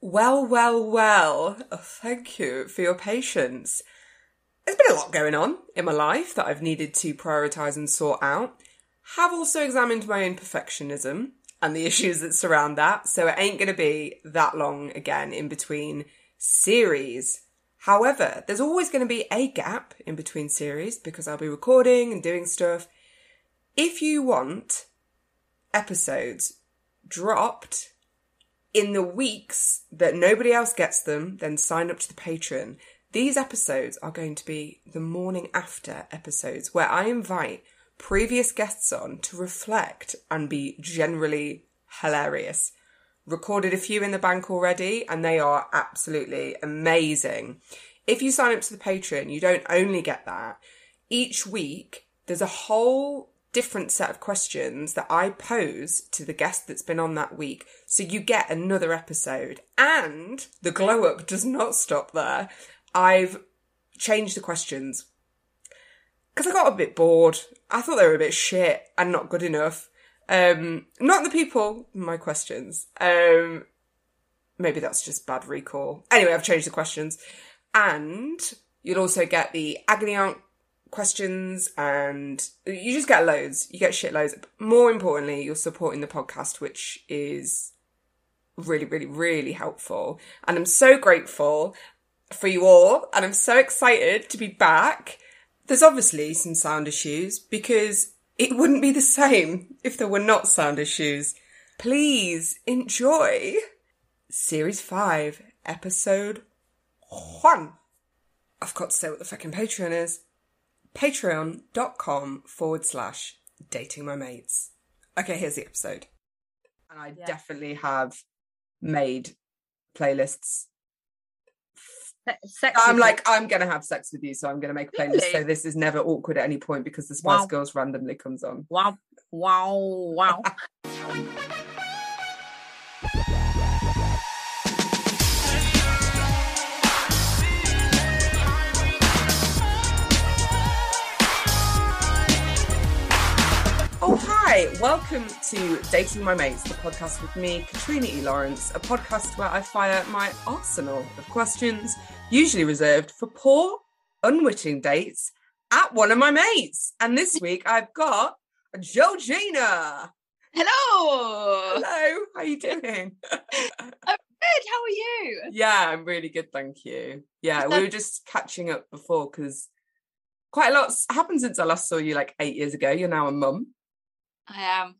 Well, well, well. Oh, thank you for your patience. There's been a lot going on in my life that I've needed to prioritise and sort out. Have also examined my own perfectionism and the issues that surround that, so it ain't going to be that long again in between series. However, there's always going to be a gap in between series because I'll be recording and doing stuff. If you want episodes dropped in the weeks that nobody else gets them, then sign up to the Patreon. These episodes are going to be the morning after episodes where I invite previous guests on to reflect and be generally hilarious. Recorded a few in the bank already and they are absolutely amazing. If you sign up to the Patreon, you don't only get that. Each week, there's a whole different set of questions that I pose to the guest that's been on that week. So you get another episode. And the glow up does not stop there. I've changed the questions because I got a bit bored. I thought they were a bit shit and not good enough. Um, not the people, my questions. Um, maybe that's just bad recall. Anyway, I've changed the questions. And you'll also get the agony aunt questions and you just get loads. You get shitloads. More importantly, you're supporting the podcast, which is really, really, really helpful. And I'm so grateful for you all. And I'm so excited to be back. There's obviously some sound issues because it wouldn't be the same if there were not sound issues. Please enjoy Series 5, Episode 1. I've got to say what the fucking Patreon is patreon.com forward slash dating my mates. Okay, here's the episode. And I Yeah. definitely have made playlists. Sexy I'm like, I'm going to have sex with you, so I'm going to make a playlist. So this is never awkward at any point because the Spice Wow. Girls randomly comes on. wow, wow, wow. Welcome to Dating My Mates, the podcast with me, Katrina E. Lawrence, a podcast where I fire my arsenal of questions, usually reserved for poor, unwitting dates, at one of my mates. And this week I've got Georgina. Hello. Hello, how are you doing? I'm good. How are you? yeah, I'm really good, thank you. Yeah, we were just catching up before because quite a lot's happened since I last saw you like eight years ago. You're now a mum. I am.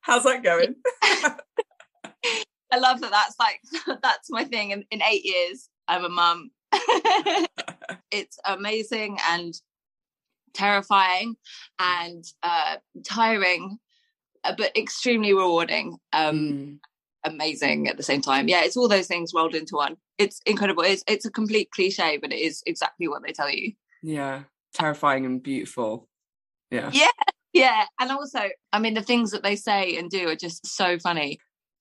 How's that going? I love that. That's like that's my thing. In, in eight years, I'm a mum. it's amazing and terrifying and uh, tiring, uh, but extremely rewarding. Um, Mm. amazing at the same time. Yeah, it's all those things rolled into one. It's incredible. It's it's a complete cliche, but it is exactly what they tell you. Yeah, terrifying and beautiful. Yeah. Yeah. Yeah, and also, I mean, the things that they say and do are just so funny.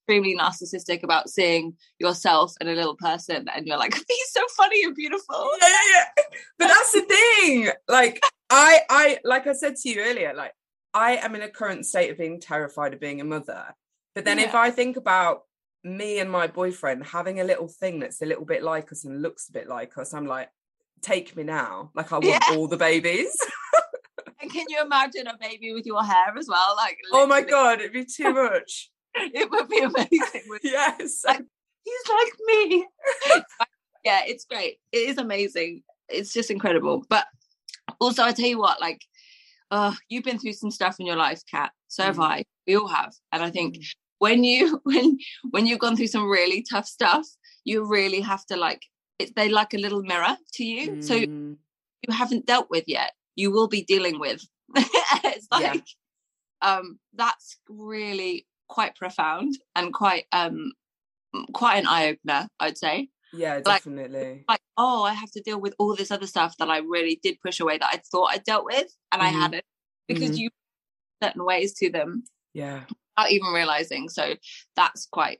Extremely narcissistic about seeing yourself and a little person, and you're like, he's so funny and beautiful. Yeah, yeah, yeah. But that's the thing. Like I I like I said to you earlier, like I am in a current state of being terrified of being a mother. But then if I think about me and my boyfriend having a little thing that's a little bit like us and looks a bit like us, I'm like, take me now. Like I want Yeah. all the babies. Can you imagine a baby with your hair as well? Like, oh my god, it'd be too much. it would be amazing. yes. Like- He's like me. yeah, it's great. It is amazing. It's just incredible. But also, I tell you what, like, uh, you've been through some stuff in your life, Kat. So have Mm. I. We all have. And I think when you when when you've gone through some really tough stuff, you really have to like it's they like a little mirror to you. So Mm. you haven't dealt with yet, you will be dealing with. it's Yeah. like um that's really quite profound and quite um quite an eye opener, I'd say. yeah, definitely. Like, oh, I have to deal with all this other stuff that I really did push away that I thought I dealt with and Mhm. I hadn't because Mhm. you certain ways to them Yeah. without even realizing. So that's quite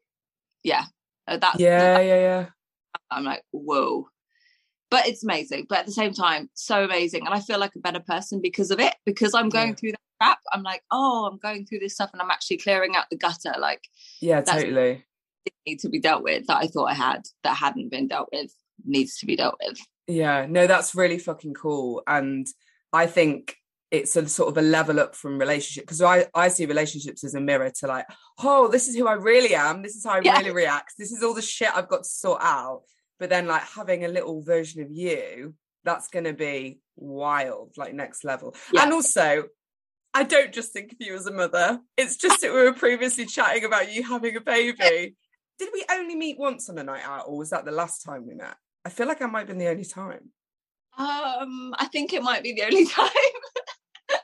yeah. uh, That's Yeah, yeah, yeah. I'm like, whoa. But it's amazing. But at the same time, so amazing. And I feel like a better person because of it, because I'm going Yeah. through that crap. I'm like, oh, I'm going through this stuff and I'm actually clearing out the gutter. Like, Yeah, totally. need to be dealt with that I thought I had that hadn't been dealt with needs to be dealt with. Yeah, no, that's really fucking cool. And I think it's a sort of a level up from relationship because I, I see relationships as a mirror to like, oh, this is who I really am. This is how I yeah. really react. This is all the shit I've got to sort out. But then like having a little version of you, that's gonna be wild, like next level. Yeah. And also, I don't just think of you as a mother. It's just that we were previously chatting about you having a baby. Did we only meet once on a night out, or was that the last time we met? I feel like I might have been the only time. Um, I think it might be the only time.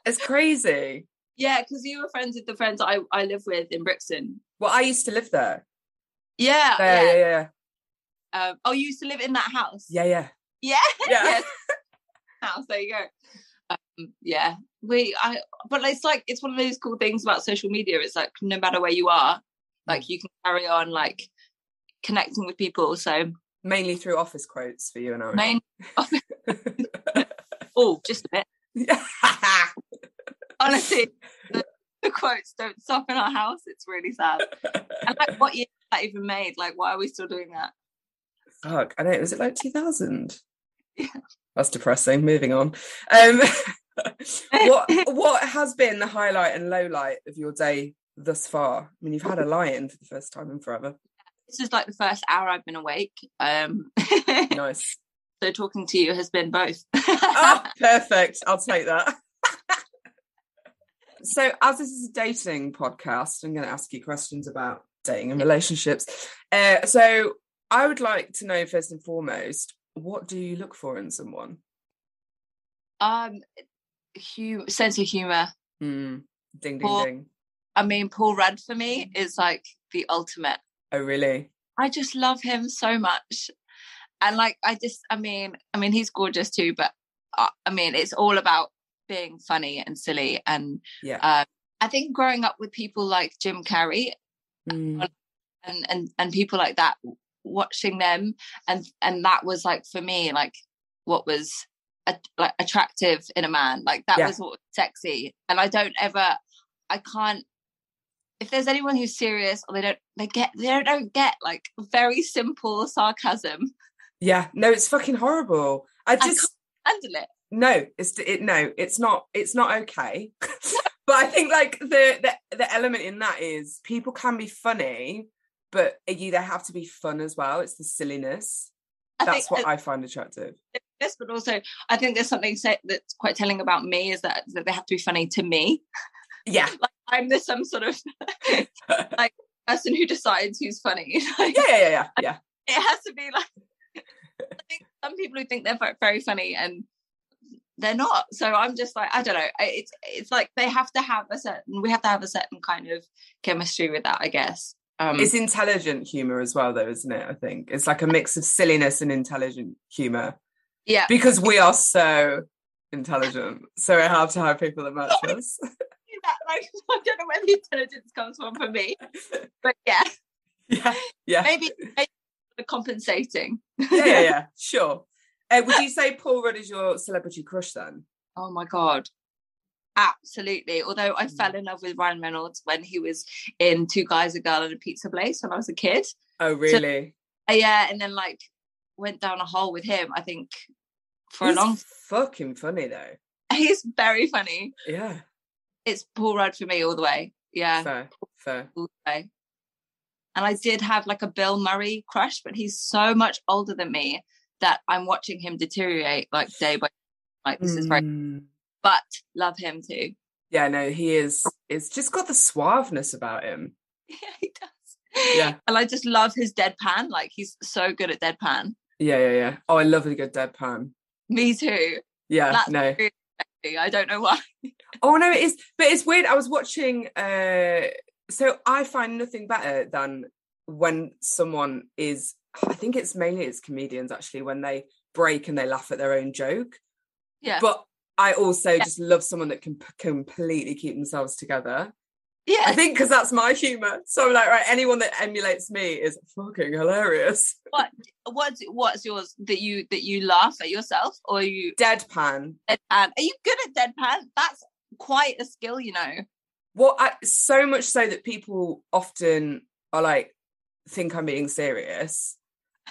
it's crazy. Yeah, because you were friends with the friends I, I live with in Brixton. Well, I used to live there. Yeah, yeah, yeah, yeah. Um, oh, you used to live in that house. Yeah, yeah, yeah, yeah. house. There you go. Um, yeah, we. I. But it's like it's one of those cool things about social media. It's like no matter where you are, like mm. you can carry on like connecting with people. So mainly through office quotes for you and I. Main. oh, just a bit. Honestly, the, the, quotes don't stop in our house. It's really sad. And like, what year that even made? Like, why are we still doing that? Fuck, I know. Was it like 2000? Yeah. That's depressing. Moving on. Um, what what has been the highlight and low light of your day thus far? I mean, you've had a lion for the first time in forever. This is like the first hour I've been awake. Um, nice. So talking to you has been both. oh, perfect. I'll take that. so, as this is a dating podcast, I'm going to ask you questions about dating and relationships. Uh, so, I would like to know first and foremost, what do you look for in someone? Um, hum- sense of humor. Mm. Ding, ding, Paul, ding. I mean, Paul Rudd for me is like the ultimate. Oh, really? I just love him so much and like I just I mean I mean he's gorgeous too but uh, I mean it's all about being funny and silly and yeah uh, I think growing up with people like Jim Carrey mm. and and and people like that watching them and and that was like for me like what was a, like attractive in a man like that yeah. was what was sexy and I don't ever I can't if there's anyone who's serious or they don't they get they don't get like very simple sarcasm yeah, no, it's fucking horrible. I just I handle it. No, it's it. No, it's not. It's not okay. but I think like the, the the element in that is people can be funny, but you they have to be fun as well. It's the silliness. I That's think, what uh, I find attractive. Yes, but also I think there's something that's quite telling about me is that that they have to be funny to me. Yeah, like I'm the some sort of like person who decides who's funny. like, yeah, yeah, yeah, yeah. It has to be like I think some people who think they're very funny and they're not. So I'm just like, I don't know. It's it's like they have to have a certain. We have to have a certain kind of chemistry with that, I guess. Um, it's intelligent humor as well, though, isn't it? I think it's like a mix of silliness and intelligent humor. Yeah, because we are so intelligent, so we have to have people that match us. That, like, I don't know where the intelligence comes from for me, but yeah, yeah, yeah. Maybe, maybe compensating. yeah, yeah, yeah, sure. Uh, would you say Paul Rudd is your celebrity crush then? Oh my god, absolutely. Although I mm. fell in love with Ryan Reynolds when he was in Two Guys, a Girl, and a Pizza Place when I was a kid. Oh really? So, uh, yeah, and then like went down a hole with him. I think for He's a long. Fucking funny though. He's very funny. Yeah. It's Paul Rudd for me all the way. Yeah. Fair. Fair. All the way. And I did have like a Bill Murray crush, but he's so much older than me that I'm watching him deteriorate like day by day. Like this mm. is very mm. But love him too. Yeah, no, he is it's just got the suaveness about him. Yeah, he does. Yeah. And I just love his deadpan. Like he's so good at deadpan. Yeah, yeah, yeah. Oh, I love a good deadpan. Me too. Yeah, That's no. Really I don't know why. oh no, it is but it's weird. I was watching uh so I find nothing better than when someone is I think it's mainly it's comedians actually when they break and they laugh at their own joke. Yeah. But I also yeah. just love someone that can p- completely keep themselves together. Yeah. I think because that's my humor. So I'm like, right, anyone that emulates me is fucking hilarious. What what's what's yours that you that you laugh at yourself or you deadpan? Deadpan. Are you good at deadpan? That's quite a skill, you know. Well, I, so much so that people often are like think I'm being serious.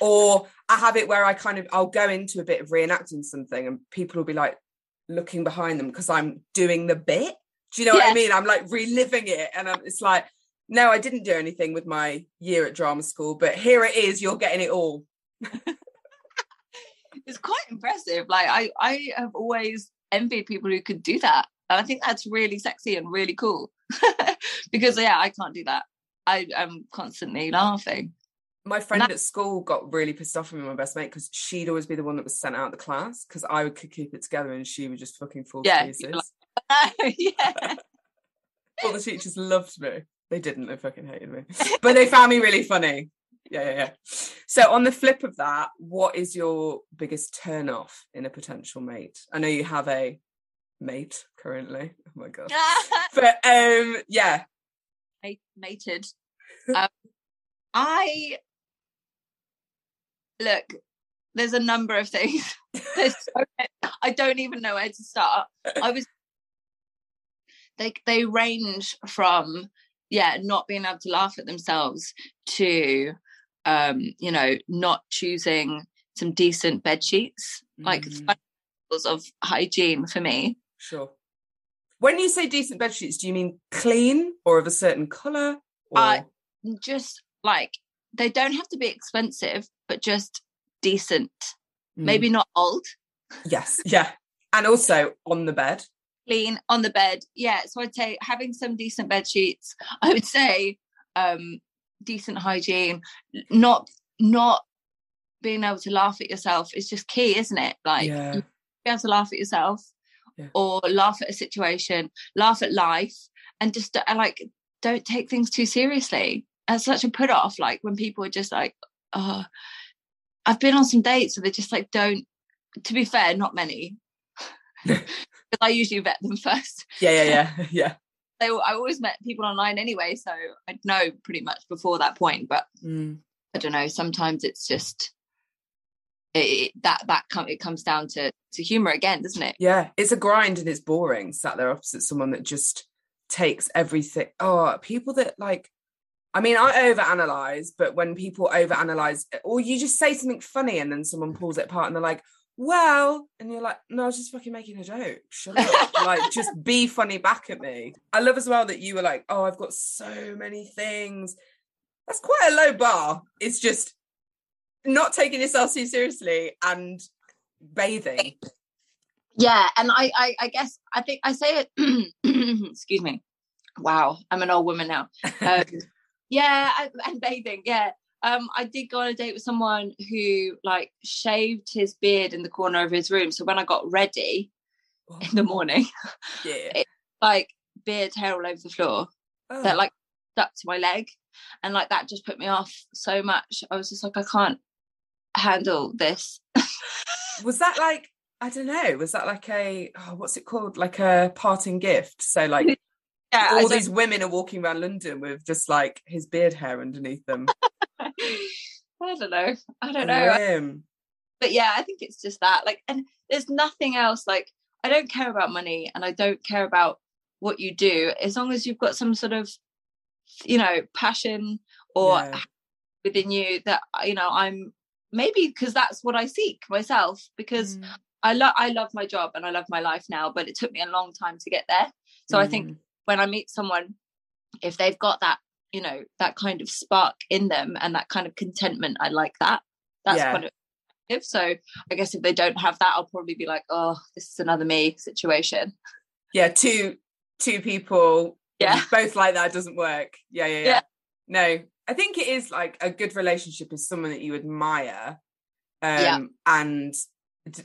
Or I have it where I kind of I'll go into a bit of reenacting something and people will be like looking behind them because I'm doing the bit. Do you know what I mean? I'm like reliving it and I'm, it's like, no, I didn't do anything with my year at drama school, but here it is, you're getting it all. it's quite impressive. Like I, I have always envied people who could do that. And I think that's really sexy and really cool. because yeah, I can't do that. I am constantly laughing. My friend that- at school got really pissed off with me, my best mate, because she'd always be the one that was sent out of the class because I would could keep it together and she would just fucking fall Yeah, to pieces. like- yeah. All the teachers loved me. They didn't, they fucking hated me. But they found me really funny. Yeah, yeah, yeah. So on the flip of that, what is your biggest turn off in a potential mate? I know you have a mate currently. Oh my god. But um yeah. Mate- mated. Um, I look. There's a number of things. There's so many- I don't even know where to start. I was. They they range from yeah not being able to laugh at themselves to um you know not choosing some decent bed sheets like Mm. fundamentals of hygiene for me Sure. When you say decent bed sheets, do you mean clean or of a certain colour? Or... I- just like they don't have to be expensive but just decent Mm. maybe not old Yes. Yeah. And also on the bed. clean on the bed yeah so i'd say having some decent bed sheets i would say um decent hygiene not not being able to laugh at yourself is just key isn't it like yeah. you be able to laugh at yourself Yeah. or laugh at a situation laugh at life and just uh, like don't take things too seriously that's such a put off like when people are just like oh i've been on some dates where they just like don't to be fair not many because i usually vet them first Yeah, yeah, yeah. Yeah. they i always met people online anyway so i'd know pretty much before that point but Mm. i don't know sometimes it's just it, it- that that com- it comes down to to humor again doesn't it Yeah. It's a grind and it's boring. Sat there opposite someone that just takes everything. Oh, people that like I mean, I overanalyze, but when people overanalyze, or you just say something funny and then someone pulls it apart and they're like, well, and you're like, no, I was just fucking making a joke. Shut up. like, just be funny back at me. I love as well that you were like, oh, I've got so many things. That's quite a low bar. It's just not taking yourself too seriously and bathing. yeah and I, I i guess i think i say it excuse me wow i'm an old woman now um, yeah and bathing yeah um i did go on a date with someone who like shaved his beard in the corner of his room so when i got ready in the morning Yeah. like beard hair all over the floor Oh. that like stuck to my leg and like that just put me off so much i was just like i can't handle this was that like I don't know, was that like a oh, what's it called? Like a parting gift. So like yeah all these women are walking around London with just like his beard hair underneath them. I don't know. I don't know. Grim. But yeah, I think it's just that. Like, and there's nothing else. Like, I don't care about money and I don't care about what you do as long as you've got some sort of, you know, passion or Yeah. within you that, you know, I'm maybe because that's what I seek myself because Mm. I love, I love my job and I love my life now, but it took me a long time to get there. So I think Mm. When I meet someone, if they've got that, you know, that kind of spark in them and that kind of contentment, I like that. That's Yeah. kind of if so I guess if they don't have that, I'll probably be like, oh, this is another me situation. yeah, two two people Yeah. both like that doesn't work. Yeah, yeah, yeah. Yeah. No, I think it is like a good relationship is someone that you admire. Um Yeah. and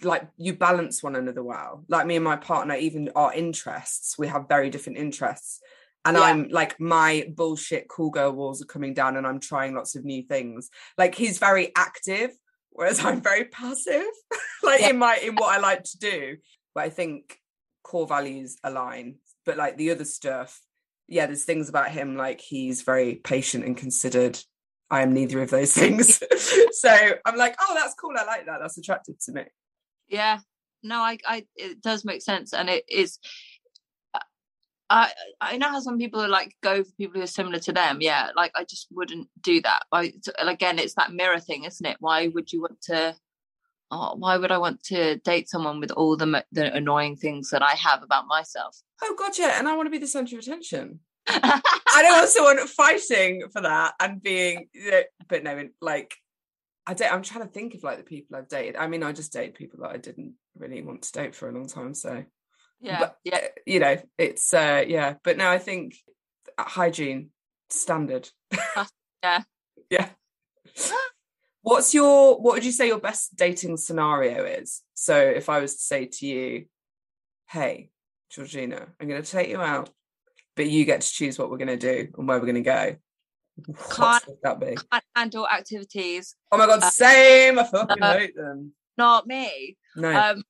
like you balance one another well. Like me and my partner, even our interests, we have very different interests. And Yeah. I'm like my bullshit cool girl walls are coming down and I'm trying lots of new things. Like he's very active, whereas I'm very passive. like Yeah. in my in what I like to do. But I think core values align. But like the other stuff, yeah, there's things about him like he's very patient and considered. I am neither of those things. so I'm like, oh, that's cool. I like that. That's attractive to me. Yeah. No, I, I it does make sense. And it is uh, I I know how some people are like go for people who are similar to them. Yeah, like I just wouldn't do that. I again, it's that mirror thing, isn't it? Why would you want to? Oh, why would I want to date someone with all the the annoying things that I have about myself? Oh, gotcha. And I want to be the center of attention. I don't want someone fighting for that and being, you know, but no, like I don't. I'm trying to think of like the people I've dated. I mean, I just dated people that I didn't really want to date for a long time. So yeah, but, yeah, you know, it's uh yeah. But now I think hygiene standard. yeah, yeah. What's your what would you say your best dating scenario is? So if I was to say to you, "Hey, Georgina, I'm going to take you out, but you get to choose what we're going to do and where we're going to go." That be? Handle activities. Oh my god, uh, same! I fucking uh, hate them. Not me. No. Um,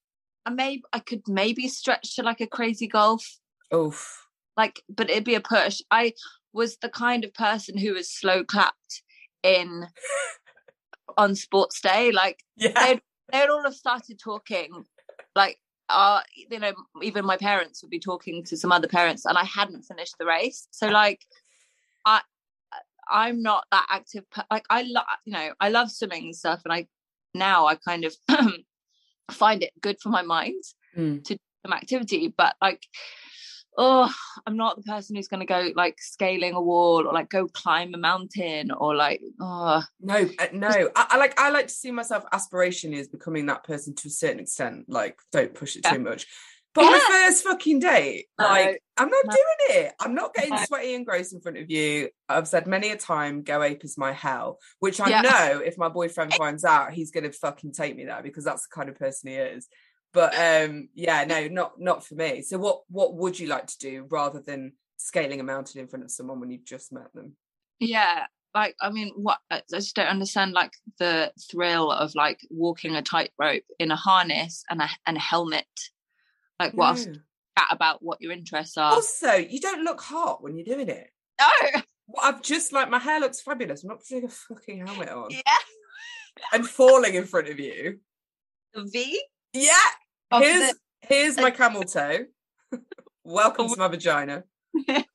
I may I could maybe stretch to like a crazy golf. Oof. Like, but it'd be a push. I was the kind of person who was slow clapped in on sports day. Like yeah. they'd, they'd all have started talking like uh you know even my parents would be talking to some other parents and I hadn't finished the race. So like I I'm not that active. Like I love, you know, I love swimming and stuff, and I now I kind of find it good for my mind mm. to do some activity. But like, oh, I'm not the person who's going to go like scaling a wall or like go climb a mountain or like, oh no, uh, no. I, I, like I like to see myself aspirationally as becoming that person to a certain extent. Like, don't push it yeah. too much. But yeah. on a first fucking date, like no, I'm not no. doing it. I'm not getting no. sweaty and gross in front of you. I've said many a time, go ape is my hell. Which I yeah. know if my boyfriend finds out, he's gonna fucking take me there because that's the kind of person he is. But um, yeah, no, not not for me. So what what would you like to do rather than scaling a mountain in front of someone when you've just met them? Yeah, like I mean, what I just don't understand like the thrill of like walking a tightrope in a harness and a and a helmet like what no. chat about what your interests are. Also, you don't look hot when you're doing it. No. Well, I've just like my hair looks fabulous. I'm not putting a fucking helmet on. Yeah. and falling in front of you. The V? Yeah. here's the- here's my camel toe. Welcome to my vagina. um,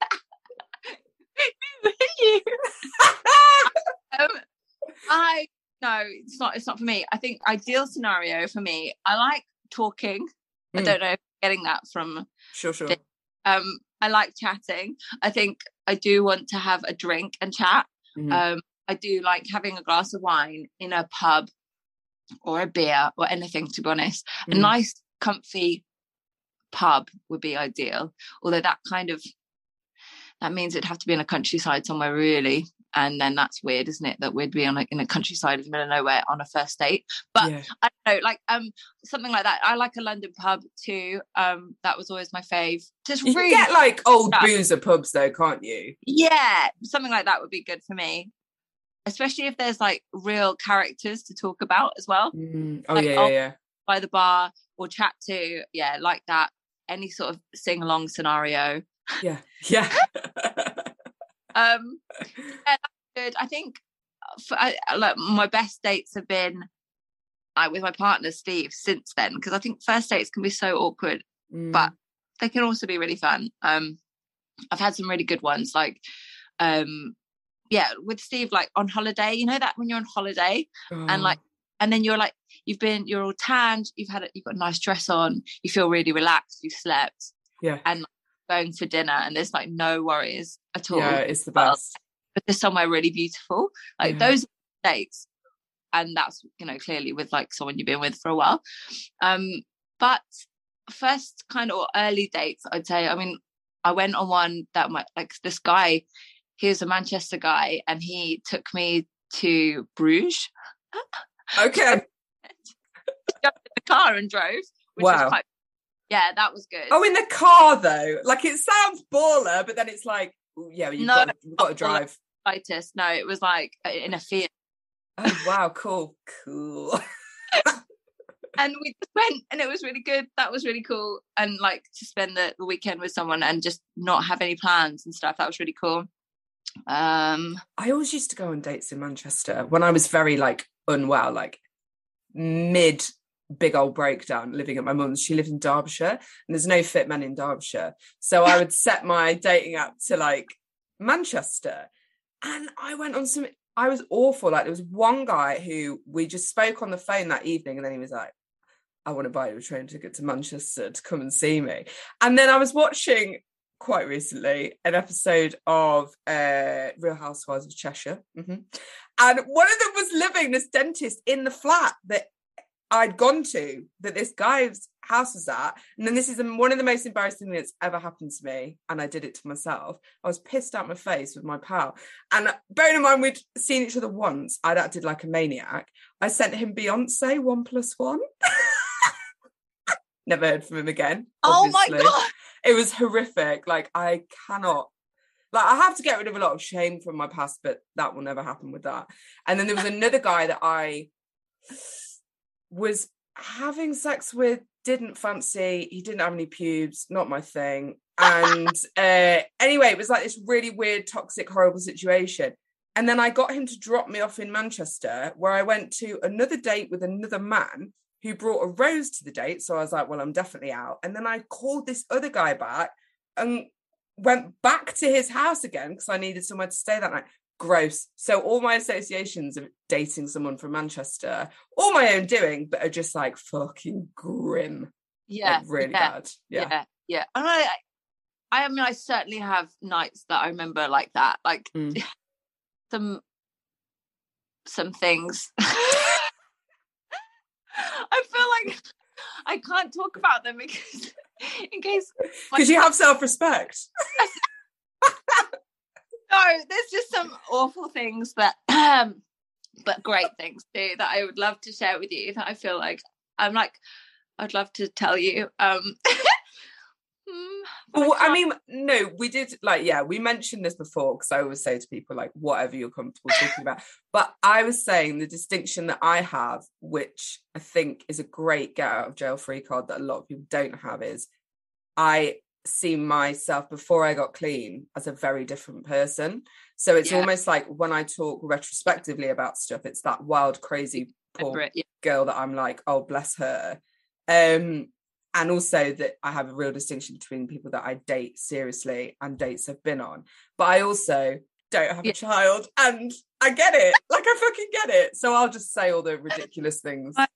I no, it's not. It's not for me. I think ideal scenario for me. I like talking. Mm. I don't know getting that from sure sure. Um i like chatting. I think i do want to have a drink and chat. Mm-hmm. um i do like having a glass of wine in a pub or a beer or anything to be honest. Mm-hmm. a nice comfy pub would be ideal although that kind of that means it'd have to be in a countryside somewhere really and then that's weird isn't it that we'd be on a, in a countryside in the middle of nowhere on a first date. But yeah. i don't know like um something like that. I like a london pub too um that was always my fave. Just you really get like old stuff. boozer pubs though can't you? Yeah something like that would be good for me. Especially if there's like real characters to talk about as well. Mm. oh like, yeah, yeah yeah. by the bar or chat to yeah like that. Any sort of sing along scenario. Yeah yeah um, yeah, good. I think uh, for, I, like my best dates have been like with my partner Steve since then because I think first dates can be so awkward, mm. but they can also be really fun. Um, I've had some really good ones, like um, yeah, with Steve, like on holiday. You know that when you're on holiday oh. and like and then you're like you've been you're all tanned you've had a, you've got a nice dress on you feel really relaxed you've slept yeah and going for dinner and there's like no worries at all. Yeah, it's the best. But there's somewhere really beautiful. Like yeah. those dates. And that's, you know, clearly with like someone you've been with for a while. Um, but first kind of early dates, I'd say, I mean, I went on one that my like this guy, he was a Manchester guy, and he took me to Bruges. Okay. Jumped in the car and drove. which wow. Quite, yeah, that was good. Oh, in the car though, like it sounds baller, but then it's like, yeah, you've, no, got, you've got to drive. Slightest. No, it was like uh, in a Fiat. Oh wow, cool, cool. and we just went, and it was really good. That was really cool, and like to spend the, the weekend with someone and just not have any plans and stuff. That was really cool. Um, I always used to go on dates in Manchester when I was very like unwell, like mid big old breakdown living at my mum's. She lived in Derbyshire and there's no fit men in Derbyshire. So I would set my dating app to like Manchester. And I went on some, I was awful. Like there was one guy who we just spoke on the phone that evening and then he was like, I want to buy you a train ticket to Manchester to come and see me. And then I was watching quite recently an episode of uh, Real Housewives of Cheshire. Mm-hmm. And one of them was living, this dentist, in the flat that I'd gone to, that this guy's house was at. And then this is one of the most embarrassing things that's ever happened to me. And I did it to myself. I was pissed out my face with my pal. And bearing in mind, we'd seen each other once, I'd acted like a maniac. I sent him Beyonce one plus one. Never heard from him again. Obviously. Oh my God. It was horrific. Like, I cannot like I have to get rid of a lot of shame from my past, but that will never happen with that. And then there was another guy that I was having sex with, didn't fancy. He didn't have any pubes, not my thing. And uh, anyway, it was like this really weird, toxic, horrible situation. And then I got him to drop me off in Manchester, where I went to another date with another man who brought a rose to the date. So I was like, well, I'm definitely out. And then I called this other guy back and went back to his house again because I needed somewhere to stay that night. Gross. So all my associations of dating someone from Manchester, all my own doing, but are just like fucking grim. Yeah, like really yeah, bad. Yeah, Yeah. yeah. And I, I, I mean, I certainly have nights that I remember like that, like Mm. some, some things. I feel like I can't talk about them because, in case Because you have self respect. No, there's just some awful things that, um, but great things too that I would love to share with you. That I feel like I'm like, I'd love to tell you. Um, hmm, Well, I mean, no, we did like, yeah, we mentioned this before because I always say to people, like, whatever you're comfortable talking about. But I was saying the distinction that I have, which I think is a great get out of jail free card that a lot of people don't have, is I see myself before I got clean as a very different person. So it's Yeah. almost like when I talk retrospectively about stuff, it's that wild, crazy, poor yeah. girl that I'm like, oh, bless her. Um, and also that I have a real distinction between people that I date seriously and dates I've been on. But I also don't have Yeah. a child and I get it. Like I fucking get it. So I'll just say all the ridiculous things. I-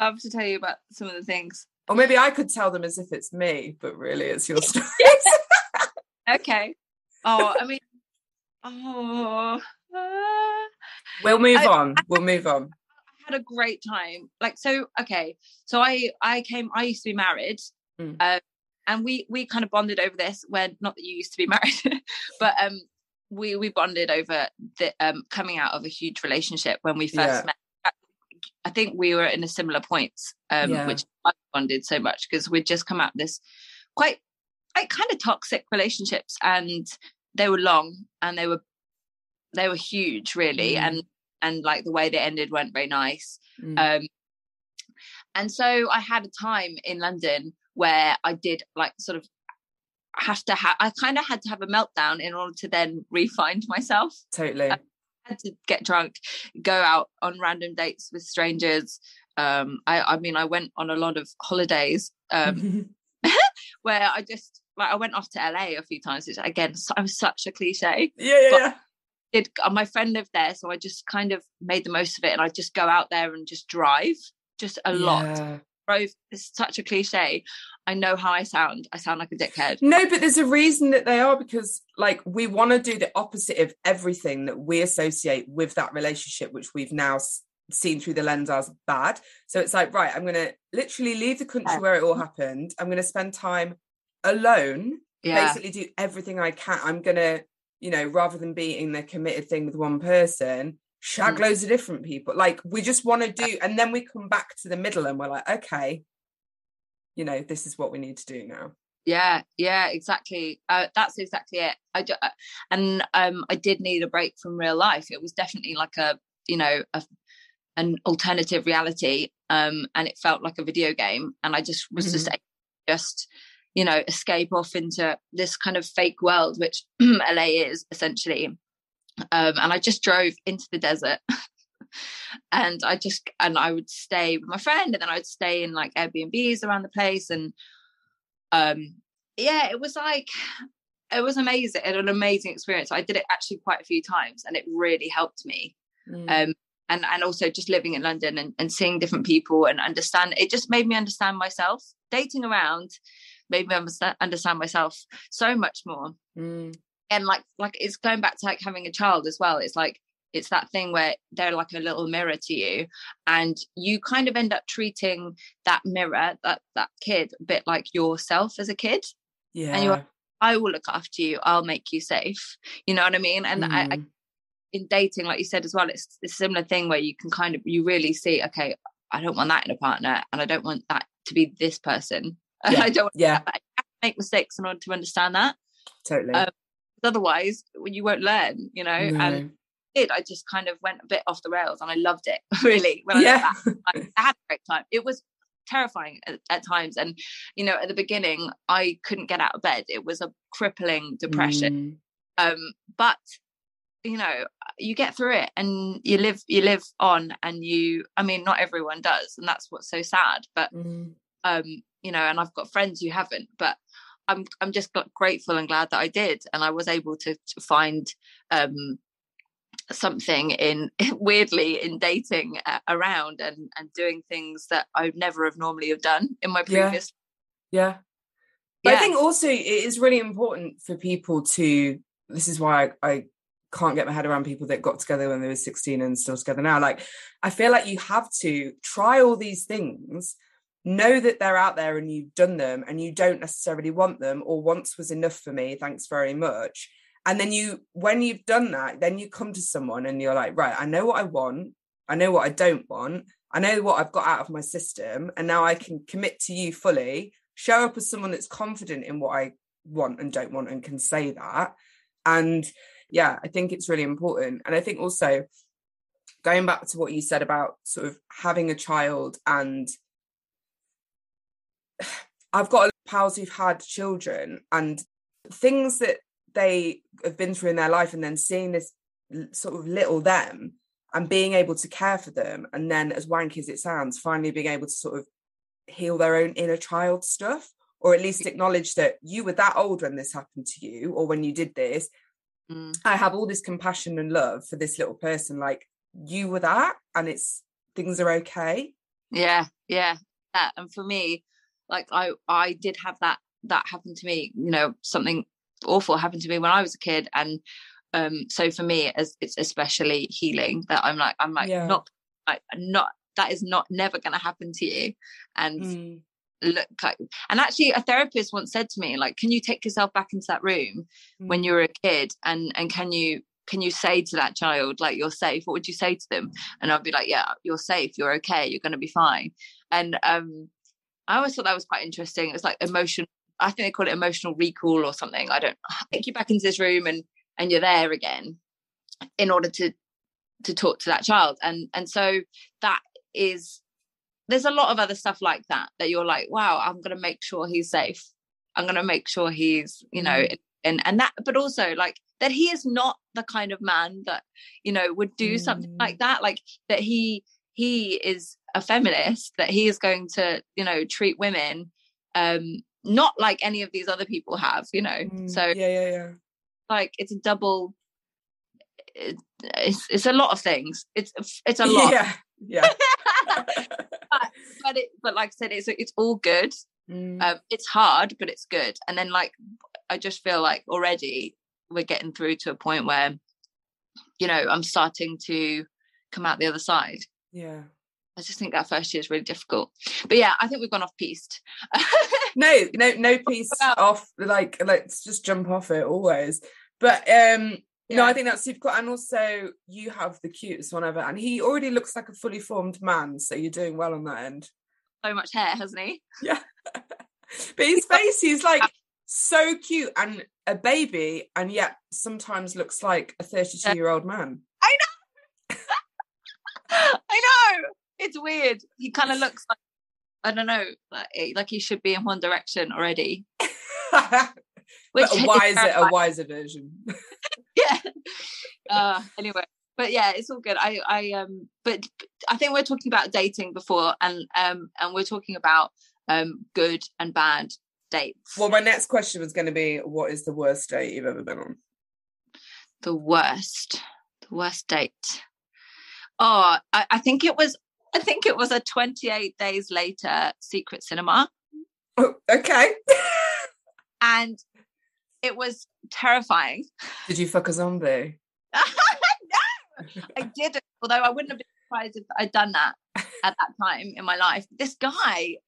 love to tell you about some of the things. Or maybe I could tell them as if it's me, but really it's your story. Okay. Oh, I mean, oh, uh, we'll move I- on. We'll move on. I had a great time. Like, so okay. So I I came. I used to be married, Mm. and we we kind of bonded over this. When not that you used to be married, but um, we we bonded over the um coming out of a huge relationship when we first Yeah. met. I think we were in a similar points, um, Yeah. which I bonded so much because we'd just come out this quite, like, kind of toxic relationships, and they were long and they were they were huge, really, Mm. and and like the way they ended weren't very nice. Mm. Um, and so I had a time in London where I did like sort of have to have, I kind of had to have a meltdown in order to then re-find myself. totally. Had to get drunk, go out on random dates with strangers. Um, I, I mean, I went on a lot of holidays um, where I just like I went off to LA a few times. Which again, I'm such a cliche. yeah, yeah, yeah. Did uh, my friend lived there, so I just kind of made the most of it, and I just go out there and just drive, just a lot. Yeah. Drove. It's such a cliche. I know how I sound. I sound like a dickhead. No, but there's a reason that they are because, like, we want to do the opposite of everything that we associate with that relationship, which we've now seen through the lens as bad. So it's like, right, I'm going to literally leave the country Yeah. where it all happened. I'm going to spend time alone, Yeah, basically do everything I can. I'm going to, you know, rather than being the committed thing with one person, shag Mm. loads of different people. Like, we just want to do, and then we come back to the middle and we're like, okay, you know, this is what we need to do now. yeah, yeah. Exactly. Uh, that's exactly it. I ju- uh, and um, I did need a break from real life. It was definitely like a, you know, a, an alternative reality. Um, and it felt like a video game. And I just was just just you know escape off into this kind of fake world which la is essentially um, and i just drove into the desert and I just and I would stay with my friend, and then I would stay in like Airbnbs around the place, and um, yeah, it was like it was amazing, an amazing experience. I did it actually quite a few times, and it really helped me. Mm. Um, and and also just living in London and, and seeing different people and understand it just made me understand myself. Dating around made me understand myself so much more. Mm. And like like it's going back to like having a child as well. It's like it's that thing where they're like a little mirror to you and you kind of end up treating that mirror that that kid a bit like yourself as a kid yeah and you're i will look after you i'll make you safe you know what i mean and mm. I, I, mm. in dating like you said as well it's, it's a similar thing where you can kind of you really see okay i don't want that in a partner and i don't want that to be this person yeah. i don't yeah make mistakes in order to understand that totally um, otherwise you won't learn you know no. and it I just kind of went a bit off the rails and I loved it really. When I yeah. I, I had a great time. It was terrifying at, at, times. And, you know, at the beginning, I couldn't get out of bed. It was a crippling depression. Mm. Um, but, you know, you get through it and you live, you live on and you, I mean, not everyone does. And that's what's so sad. But, mm. um, you know, and I've got friends who haven't, but I'm, I'm just grateful and glad that I did. And I was able to, to find, um, something in weirdly in dating uh, around and and doing things that I would never have normally have done in my previous yeah, yeah. Yeah. I think also it is really important for people to this is why I, I can't get my head around people that got together when they were 16 and still together now like I feel like you have to try all these things know that they're out there and you've done them and you don't necessarily want them or once was enough for me thanks very much. And then you when you've done that then you come to someone and you're like right i know what i want. I know what i don't want. I know what i've got out of my system and now i can commit to you fully. Show up as someone that's confident in what i want and don't want and can say that. And yeah i think it's really important. And i think also going back to what you said about sort of having a child and I've got pals who've had children and things that they have been through in their life and then seeing this sort of little them and being able to care for them and then as wanky as it sounds finally being able to sort of heal their own inner child stuff or at least acknowledge that you were that old when this happened to you or when you did this mm. i have all this compassion and love for this little person like you were that and it's things are okay yeah yeah yeah. and for me like i i did have that that happen to me you know something awful happened to me when I was a kid, and um, so for me, as it's especially healing that I'm like I'm like yeah. not like not that is not never going to happen to you, and. Mm. Look like, and actually, a therapist once said to me, "Like, can you take yourself back into that room mm. when you were a kid, and and can you can you say to that child like you're safe what would you say to them and i'd be like yeah you're safe you're okay you're going to be fine and um i always thought that was quite interesting It was like emotional I think they call it emotional recall or something. I don't take you back into this room and and you're there again in order to to talk to that child. And and so that is there's a lot of other stuff like that that you're like, wow, I'm gonna make sure he's safe. I'm gonna make sure he's, you know, mm. and and that but also like that he is not the kind of man that, you know, would do mm. something like that. Like that he he is a feminist, that he is going to, you know, treat women um not like any of these other people have, you know. Mm, so yeah, yeah, yeah. Like it's a double. It, it's it's a lot of things. It's it's a lot. Yeah, yeah. but, but it but like I said, it's it's all good. Mm. Um, it's hard, but it's good. And then like I just feel like already we're getting through to a point where, you know, I'm starting to come out the other side. Yeah. I just think that first year is really difficult. But yeah, I think we've gone off piste. no, no, no piece off. Like, let's just jump off it always. But um, yeah. no, I think that's super cool. And also, you have the cutest one ever, and he already looks like a fully formed man. So you're doing well on that end. So much hair, hasn't he? Yeah. but his face, he's like so cute and a baby, and yet sometimes looks like a 32 year old man. I know. I know it's weird. He kind of looks like I don't know, like, eh, like he should be in One Direction already. Which but a wiser, a wiser version. yeah. Uh, anyway, but yeah, it's all good. I, I, um, but I think we're talking about dating before, and um, and we're talking about um, good and bad dates. Well, my next question was going to be, what is the worst date you've ever been on? The worst, the worst date. Oh, I, I think it was. I think it was a 28 days later secret cinema. Oh, okay. and it was terrifying. Did you fuck a zombie? no, I didn't. Although I wouldn't have been surprised if I'd done that at that time in my life. This guy,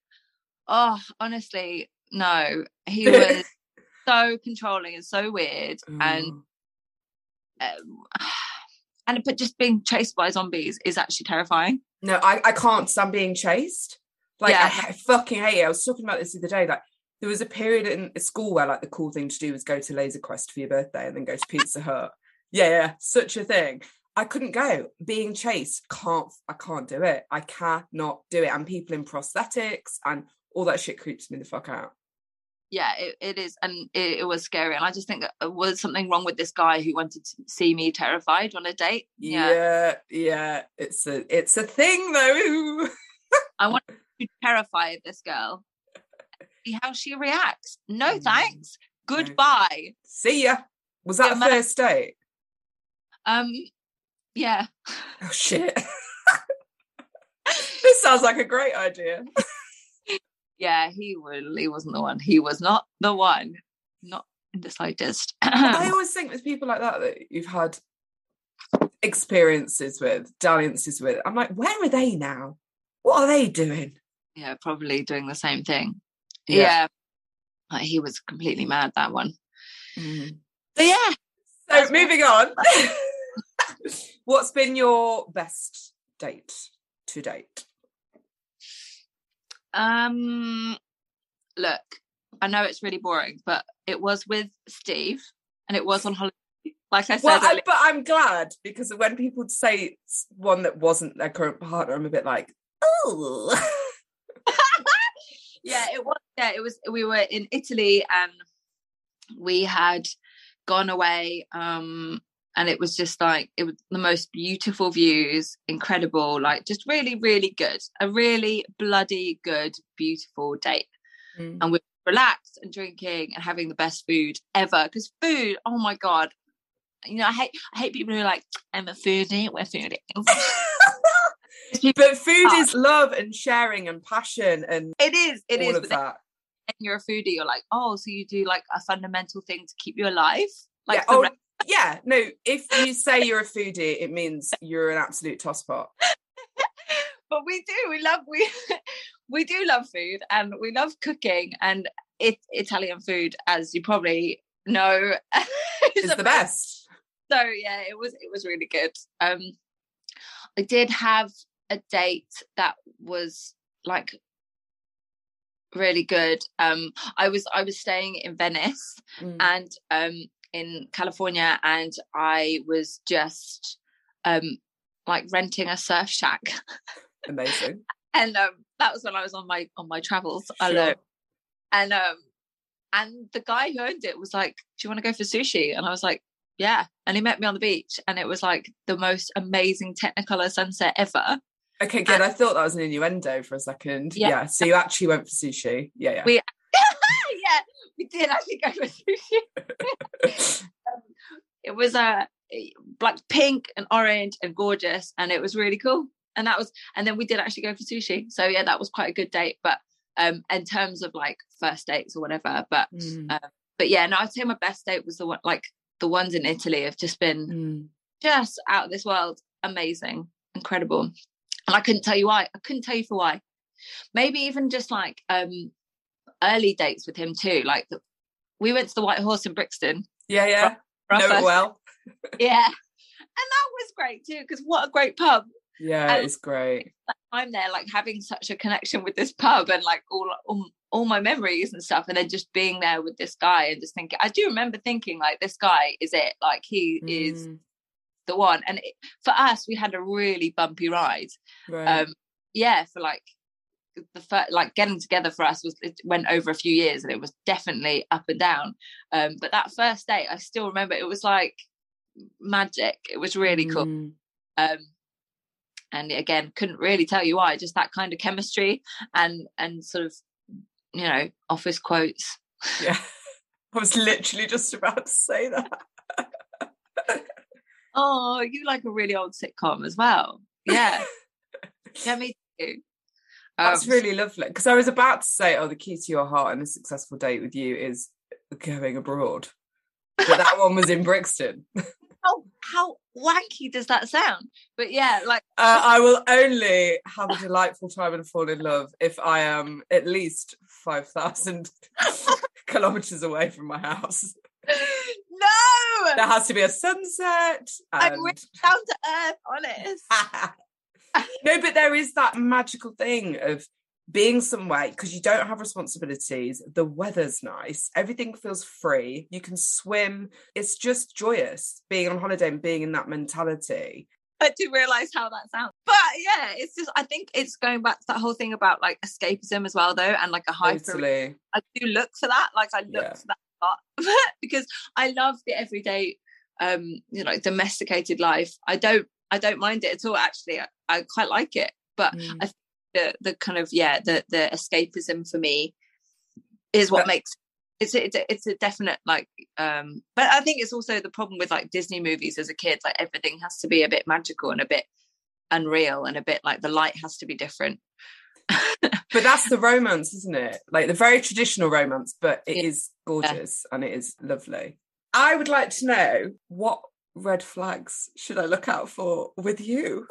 oh, honestly, no, he was so controlling and so weird, and um, and but just being chased by zombies is actually terrifying. No, I, I can't stand being chased. Like yeah. I, I fucking hate it. I was talking about this the other day. Like there was a period in school where like the cool thing to do was go to Laser Quest for your birthday and then go to Pizza Hut. Yeah, yeah, such a thing. I couldn't go. Being chased, can't I can't do it. I cannot do it. And people in prosthetics and all that shit creeps me the fuck out. Yeah, it, it is, and it, it, was scary. And I just think there was something wrong with this guy who wanted to see me terrified on a date. Yeah, yeah, yeah. It's a it's a thing though. I want to terrify this girl. See how she reacts. No mm. thanks. Goodbye. See ya. Was that yeah, a first date? Um, yeah. Oh shit. this sounds like a great idea. Yeah, he really he wasn't the one. He was not the one. Not in the slightest. I always think there's people like that that you've had experiences with, dalliances with. I'm like, where are they now? What are they doing? Yeah, probably doing the same thing. Yeah. yeah. Like, he was completely mad, that one. Mm. But yeah. So moving on. What's been your best date to date? Um, look, I know it's really boring, but it was with Steve, and it was on holiday. Like I said, well, I, but I'm glad because when people say it's one that wasn't their current partner, I'm a bit like, oh. yeah, it was. Yeah, it was. We were in Italy, and we had gone away um and it was just like it was the most beautiful views incredible like just really really good a really bloody good beautiful date mm. and we were relaxed and drinking and having the best food ever because food oh my god you know i hate i hate people who are like i'm a foodie we're foodie but food is love and sharing and passion and it is it all is of that and you're a foodie you're like oh so you do like a fundamental thing to keep you alive like yeah. oh, yeah, no, if you say you're a foodie, it means you're an absolute tosspot. but we do. We love we we do love food and we love cooking and it, Italian food, as you probably know, is the best. So yeah, it was it was really good. Um I did have a date that was like really good. Um I was I was staying in Venice mm. and um in California and I was just um like renting a surf shack. Amazing. and um that was when I was on my on my travels sure. alone. And um and the guy who owned it was like, Do you want to go for sushi? And I was like, Yeah. And he met me on the beach and it was like the most amazing technicolor sunset ever. Okay, good. And, I thought that was an innuendo for a second. Yeah. yeah. So you actually went for sushi. Yeah, yeah. We yeah, we did actually go for sushi. um, it was a uh, like pink and orange and gorgeous, and it was really cool. And that was, and then we did actually go for sushi. So yeah, that was quite a good date. But um, in terms of like first dates or whatever, but mm. uh, but yeah, no, I'd say my best date was the one like the ones in Italy have just been mm. just out of this world, amazing, incredible. And I couldn't tell you why. I couldn't tell you for why. Maybe even just like um early dates with him too. Like the, we went to the White Horse in Brixton. Yeah, yeah. Know it well. yeah, and that was great too because what a great pub. Yeah, and it's great. I'm there, like having such a connection with this pub and like all, all all my memories and stuff, and then just being there with this guy and just thinking. I do remember thinking like, this guy is it. Like he mm. is the one. And it, for us, we had a really bumpy ride. Right. Um, yeah, for like the first, like getting together for us was it went over a few years and it was definitely up and down um but that first date i still remember it was like magic it was really cool mm. Um, and again, couldn't really tell you why. Just that kind of chemistry and and sort of you know office quotes. Yeah, I was literally just about to say that. oh, you like a really old sitcom as well. Yeah. yeah, me too. That's um, really lovely. Because I was about to say, oh, the key to your heart and a successful date with you is going abroad. But that one was in Brixton. how how wanky does that sound? But yeah, like uh, I will only have a delightful time and fall in love if I am at least five thousand kilometers away from my house. No, there has to be a sunset. And... I'm really down to earth, honest. no, but there is that magical thing of being somewhere because you don't have responsibilities the weather's nice everything feels free you can swim it's just joyous being on holiday and being in that mentality I do realize how that sounds. But yeah, it's just I think it's going back to that whole thing about like escapism as well though and like a high totally. I do look for that. Like I look yeah. for that a lot because I love the everyday um you know domesticated life. I don't I don't mind it at all actually. I, I quite like it. But mm. I the the kind of yeah the the escapism for me is what makes it's a, it's a, it's a definite like um but i think it's also the problem with like disney movies as a kid like everything has to be a bit magical and a bit unreal and a bit like the light has to be different but that's the romance isn't it like the very traditional romance but it yeah. is gorgeous yeah. and it is lovely i would like to know what red flags should i look out for with you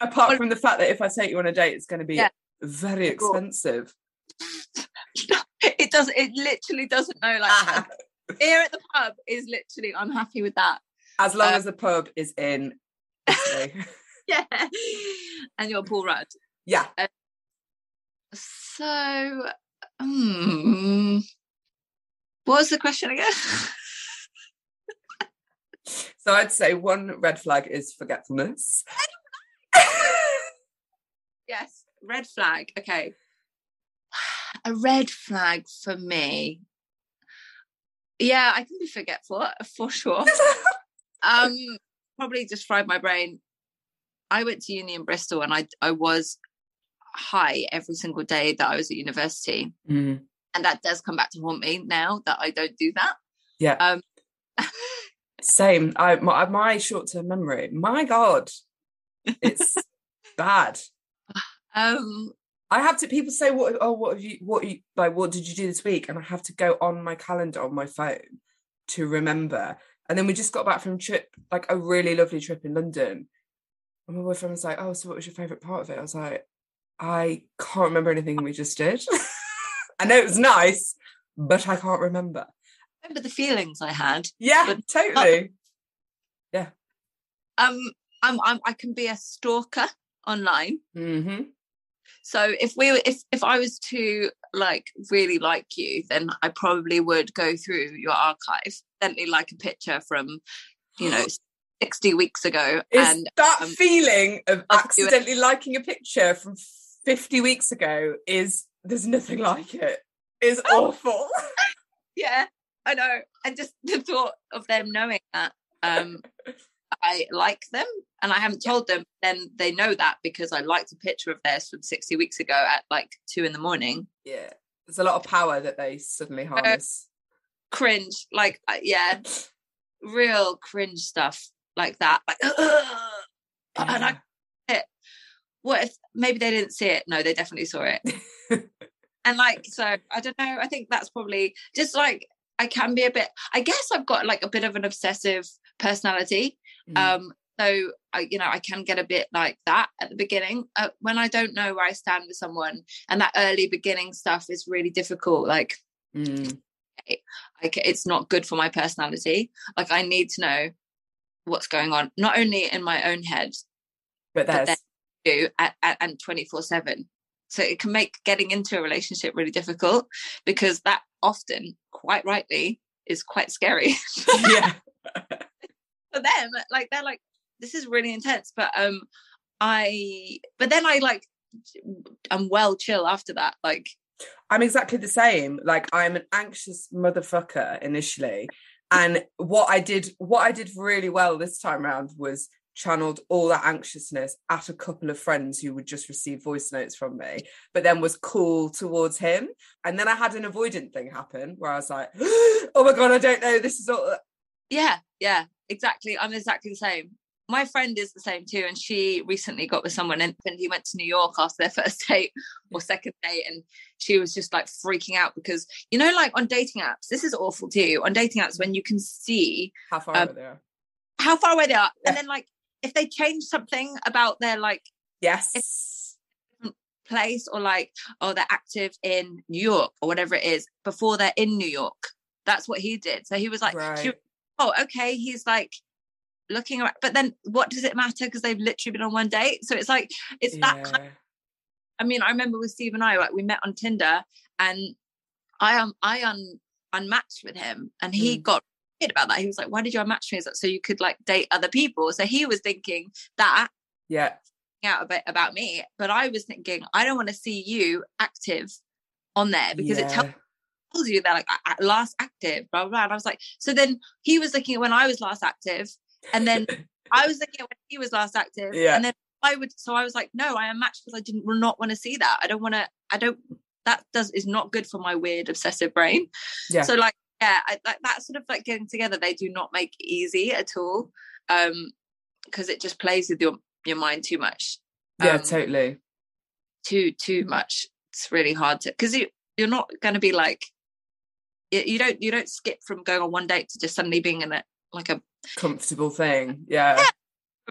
apart from the fact that if i take you on a date it's going to be yeah very expensive. it does. It literally doesn't know like here at the pub is literally. I'm happy with that. As long um, as the pub is in yeah, and you're Paul Rudd. Yeah. Um, so, um, what was the question again? so I'd say one red flag is forgetfulness. yes red flag. Okay. A red flag for me. Yeah, I can be forgetful for sure. um, probably just fried my brain. I went to uni in Bristol and I I was high every single day that I was at university. Mm. And that does come back to haunt me now that I don't do that. Yeah. Um same. I my, my short term memory. My God. It's bad. Um, I have to. People say, "What? Oh, what have you? What you like? What did you do this week?" And I have to go on my calendar on my phone to remember. And then we just got back from trip, like a really lovely trip in London. And my boyfriend was like, "Oh, so what was your favorite part of it?" I was like, "I can't remember anything we just did. I know it was nice, but I can't remember." remember the feelings I had. Yeah, totally. yeah. Um, I'm, I'm I can be a stalker online. Mm-hmm. So if we were, if if I was to like really like you, then I probably would go through your archive, definitely like a picture from, you know, 60 weeks ago. Is and that um, feeling of accidentally liking a picture from 50 weeks ago is there's nothing like it. it. Is awful. yeah, I know. And just the thought of them knowing that. Um I like them and I haven't told them, then they know that because I liked a picture of theirs from 60 weeks ago at like two in the morning. Yeah. There's a lot of power that they suddenly uh, harness. Uh, cringe. Like, uh, yeah, real cringe stuff like that. Like, yeah. and I, it, what if maybe they didn't see it? No, they definitely saw it. and like, so I don't know. I think that's probably just like I can be a bit, I guess I've got like a bit of an obsessive personality. Mm. Um, so I, you know, I can get a bit like that at the beginning uh, when I don't know where I stand with someone, and that early beginning stuff is really difficult. Like, mm. like it's not good for my personality. Like, I need to know what's going on, not only in my own head, but, but then do and twenty four seven. So it can make getting into a relationship really difficult because that often, quite rightly, is quite scary. yeah. for them like they're like this is really intense but um i but then i like i'm well chill after that like i'm exactly the same like i'm an anxious motherfucker initially and what I did, what I did really well this time around was channeled all that anxiousness at a couple of friends who would just receive voice notes from me, but then was cool towards him. And then I had an avoidant thing happen where I was like, oh my God, I don't know. This is all. Yeah, yeah, exactly. I'm exactly the same. My friend is the same too, and she recently got with someone, and, he went to New York after their first date or second date, and she was just like freaking out because you know, like on dating apps, this is awful too. On dating apps, when you can see how far um, away they are, how far away they are, yeah. and then like if they change something about their like yes place or like oh they're active in New York or whatever it is before they're in New York. That's what he did. So he was like, right. she, oh okay, he's like looking around, but then what does it matter because they've literally been on one date? So it's like it's yeah. that. Kind of, I mean, I remember with Steve and I, like we met on Tinder, and I um I un unmatched with him, and he mm. got about that. He was like, "Why did you unmatch me?" Is that So you could like date other people. So he was thinking that, yeah, out a bit about me. But I was thinking, I don't want to see you active on there because yeah. it tells you that like last active, blah, blah blah. And I was like, so then he was looking at when I was last active, and then I was looking at when he was last active, yeah. and then I would. So I was like, no, I am matched because I didn't not want to see that. I don't want to. I don't. That does is not good for my weird obsessive brain. Yeah. So like I, like that sort of like getting together they do not make easy at all um because it just plays with your your mind too much. Yeah um, totally. too too much. It's really hard to because you you're not going to be like you don't you don't skip from going on one date to just suddenly being in a like a comfortable thing yeah, yeah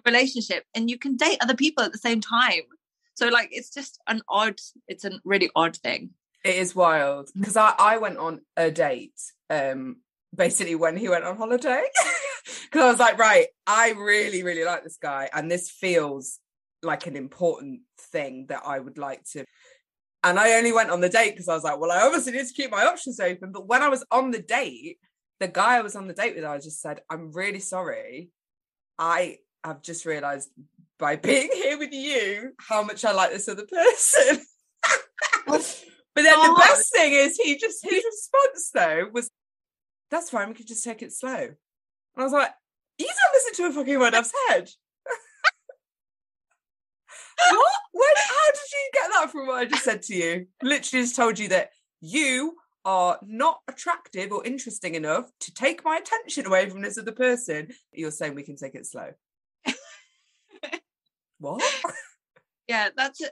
relationship and you can date other people at the same time. So like it's just an odd it's a really odd thing. It is wild because I, I went on a date um basically when he went on holiday. Because I was like right I really really like this guy and this feels like an important thing that I would like to and I only went on the date because I was like well I obviously need to keep my options open. But when I was on the date the guy I was on the date with I just said I'm really sorry. I have just realized by being here with you how much I like this other person. But then oh. the best thing is he just his response though was, "That's fine. We could just take it slow." And I was like, "You don't listen to a fucking word I've said." what? When? How did you get that from what I just said to you? Literally just told you that you are not attractive or interesting enough to take my attention away from this other person. You're saying we can take it slow. what? Yeah, that's it.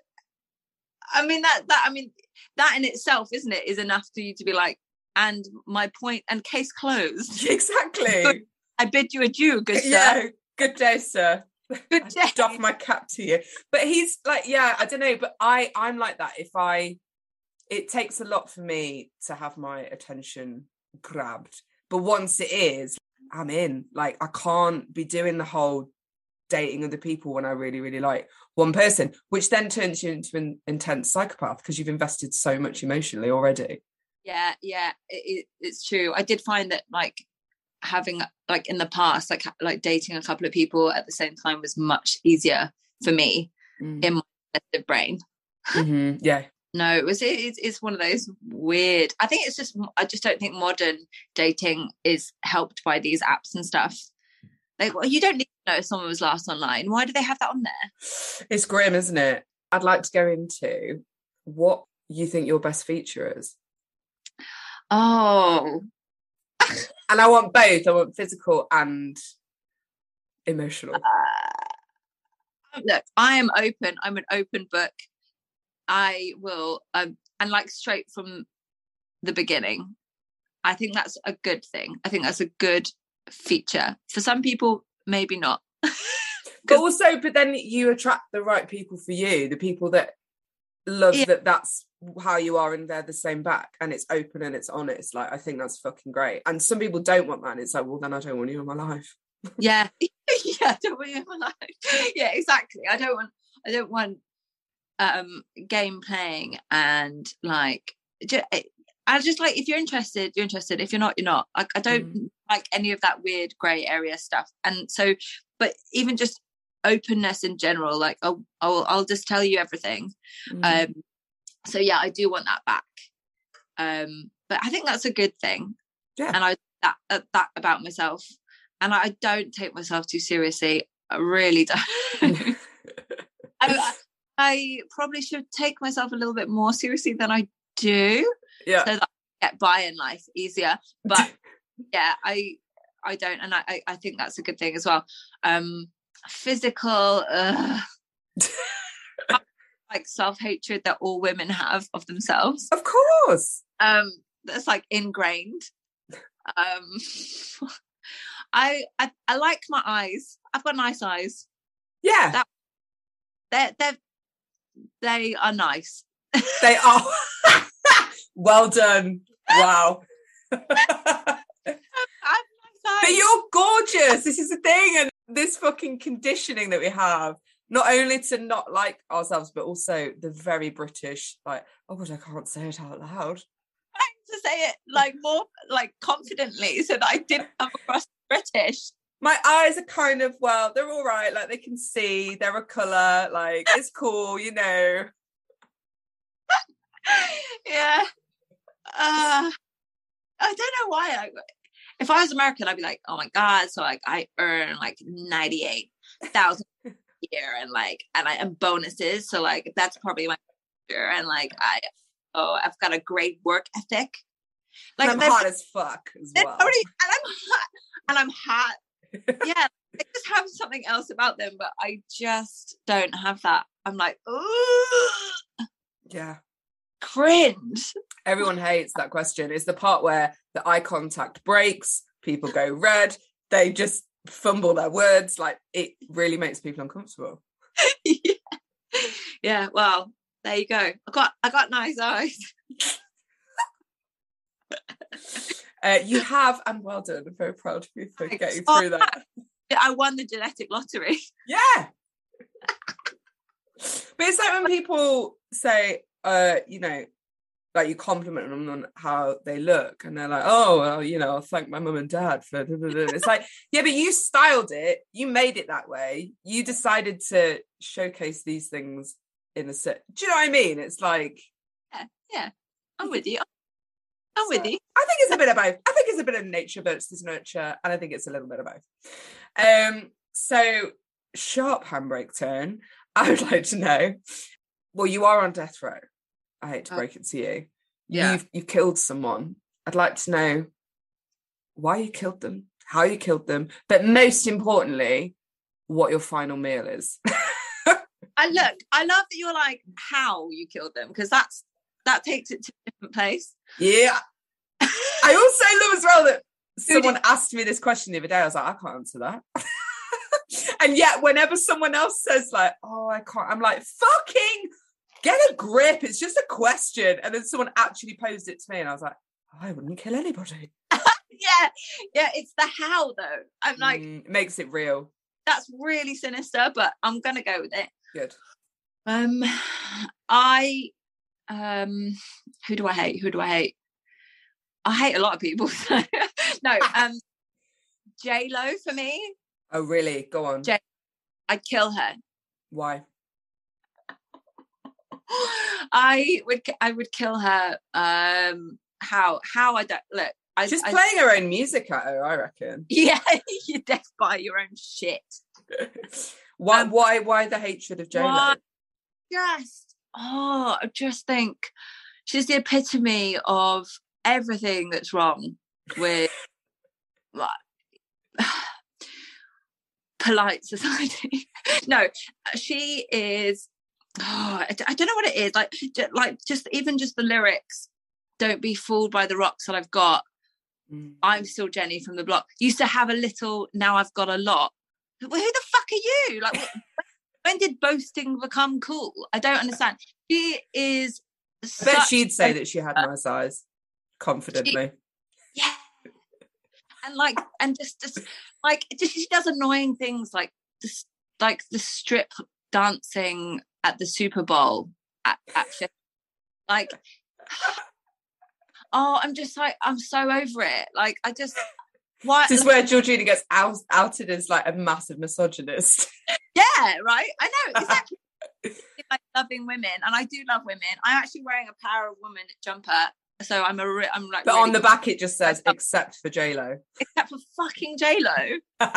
I mean that that I mean that in itself, isn't it, is enough for you to be like, and my point and case closed. Exactly. I bid you adieu, good sir. Yeah, good day, sir. Good day. doff my cap to you. But he's like, yeah, I don't know, but I I'm like that. If I it takes a lot for me to have my attention grabbed. But once it is, I'm in. Like I can't be doing the whole dating other people when I really, really like one person, which then turns you into an intense psychopath because you've invested so much emotionally already. Yeah, yeah, it, it's true. I did find that like having like in the past, like like dating a couple of people at the same time was much easier for me mm. in my brain. Mm-hmm. Yeah. no, it was it's, it's one of those weird. I think it's just I just don't think modern dating is helped by these apps and stuff. Like, well, you don't need to know if someone was last online. Why do they have that on there? It's grim, isn't it? I'd like to go into what you think your best feature is. Oh. and I want both. I want physical and emotional. Uh, look, I am open. I'm an open book. I will, um, and like straight from the beginning, I think that's a good thing. I think that's a good feature. For some people, maybe not. but also, but then you attract the right people for you, the people that love yeah. that that's how you are and they're the same back and it's open and it's honest. Like I think that's fucking great. And some people don't want that. And it's like, well then I don't want you in my life. yeah. yeah, I don't want you in my life. Yeah, exactly. I don't want I don't want um game playing and like just, I just like if you're interested, you're interested. If you're not, you're not. Like I don't mm. like any of that weird grey area stuff. And so, but even just openness in general, like I'll I'll, I'll just tell you everything. Mm. Um, so yeah, I do want that back. Um, but I think that's a good thing. Yeah. And I that uh, that about myself, and I don't take myself too seriously. I really don't. I, I probably should take myself a little bit more seriously than I do, yeah. so that I get by in life easier. But yeah, I I don't, and I- I think that's a good thing as well. Um, physical. ugh. like self hatred that all women have of themselves. of course. um that's like ingrained um I, I i like my eyes i've got nice eyes Yeah, That- they're they're they are nice they are. well done. Wow. I have nice eyes. But you're gorgeous. This is the thing, and this fucking conditioning that we have, not only to not like ourselves, but also the very British, like, oh god, I can't say it out loud. trying to say it like more like confidently so that i didn't come across british My eyes are kind of well, they're all right. Like they can see, they're a color. Like it's cool, you know. yeah uh i don't know why i if i was american i'd be like oh my god. So like i earn like 98000 a year and like and i and bonuses. So like that's probably my future. And like i oh i've got a great work ethic. Like and I'm hot as fuck as well. already- and i'm hot and i'm hot. Yeah they just have something else about them but i just don't have that. I'm like ooh yeah. Cringe Everyone hates that question. It's the part where the eye contact breaks, people go red, they just fumble their words. Like it really makes people uncomfortable. yeah. yeah well there you go i got i got nice eyes Uh, you have, and well done. I'm very proud of you for Thanks. getting Oh, through that. i won the genetic lottery Yeah. but it's like when people say, uh, you know, like you compliment them on how they look, and they're like, "Oh, well, you know, I'll thank my mum and dad for." blah, blah, blah." It's like, yeah, but you styled it, you made it that way, you decided to showcase these things in a set. Do you know what I mean? It's like yeah yeah i'm with you i'm with you I think it's a bit of both. I think it's a bit of nature versus nurture, and I think it's a little bit of both. Um, so sharp handbrake turn. I would like to know. Well, you are on death row. I hate to Oh. break it to you. Yeah. You've you've killed someone. I'd like to know why you killed them, how you killed them, but most importantly, what your final meal is. i look i love that you're like how you killed them because that's that takes it to a different place yeah. I also love as well that someone asked me this question the other day. I was like, I can't answer that. and yet, whenever someone else says like, "Oh, I can't," I'm like, "Fucking get a grip." It's just a question. And then someone actually posed it to me, and I was like, "I wouldn't kill anybody." yeah yeah it's the how though i'm like Mm, it makes it real. that's really sinister but i'm gonna go with it Good. Um, I um, who do I hate? Who do I hate? I hate a lot of people. so- no, um, J Lo for me. Oh, really? Go on. Ja- I'd kill her. Why? I would. I would kill her. Um, how? How? I don't look. I, She's I- playing her own music at her, I reckon. Yeah, you're deaf by your own shit. why? Um, why? Why the hatred of J Just oh, I just think she's the epitome of everything that's wrong with like polite society. no, she is. Oh, I, I don't know what it is. Like, like just even just the lyrics. Don't be fooled by the rocks that I've got. Mm. I'm still Jenny from the block. Used to have a little, now I've got a lot. Well, who the fuck are you? Like, wh- when did boasting become cool? I don't understand. She is. I bet she'd say that she had my size confidently. yeah, and like, and just, just like, just she does annoying things like this, like the strip dancing at the Super Bowl at, at like. Oh, I'm just like I'm so over it. Like I just why This is where Georgina gets out, outed as like a massive misogynist. Yeah, right. I know exactly. like loving women, and I do love women. I'm actually wearing a Power of Woman jumper So I'm a re- I'm like But really on the back it just says except for J Lo. except for fucking J Lo.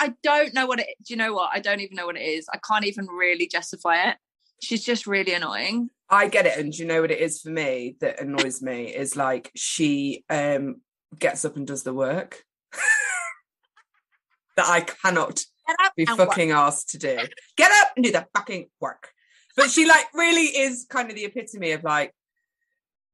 I don't know what it. Do you know what? I don't even know what it is. I can't even really justify it. She's just really annoying. I get it, and do you know what it is for me that annoys me is like she um gets up and does the work that I cannot be and work. fucking asked to do. Get up and do the fucking work. But she like really is kind of the epitome of like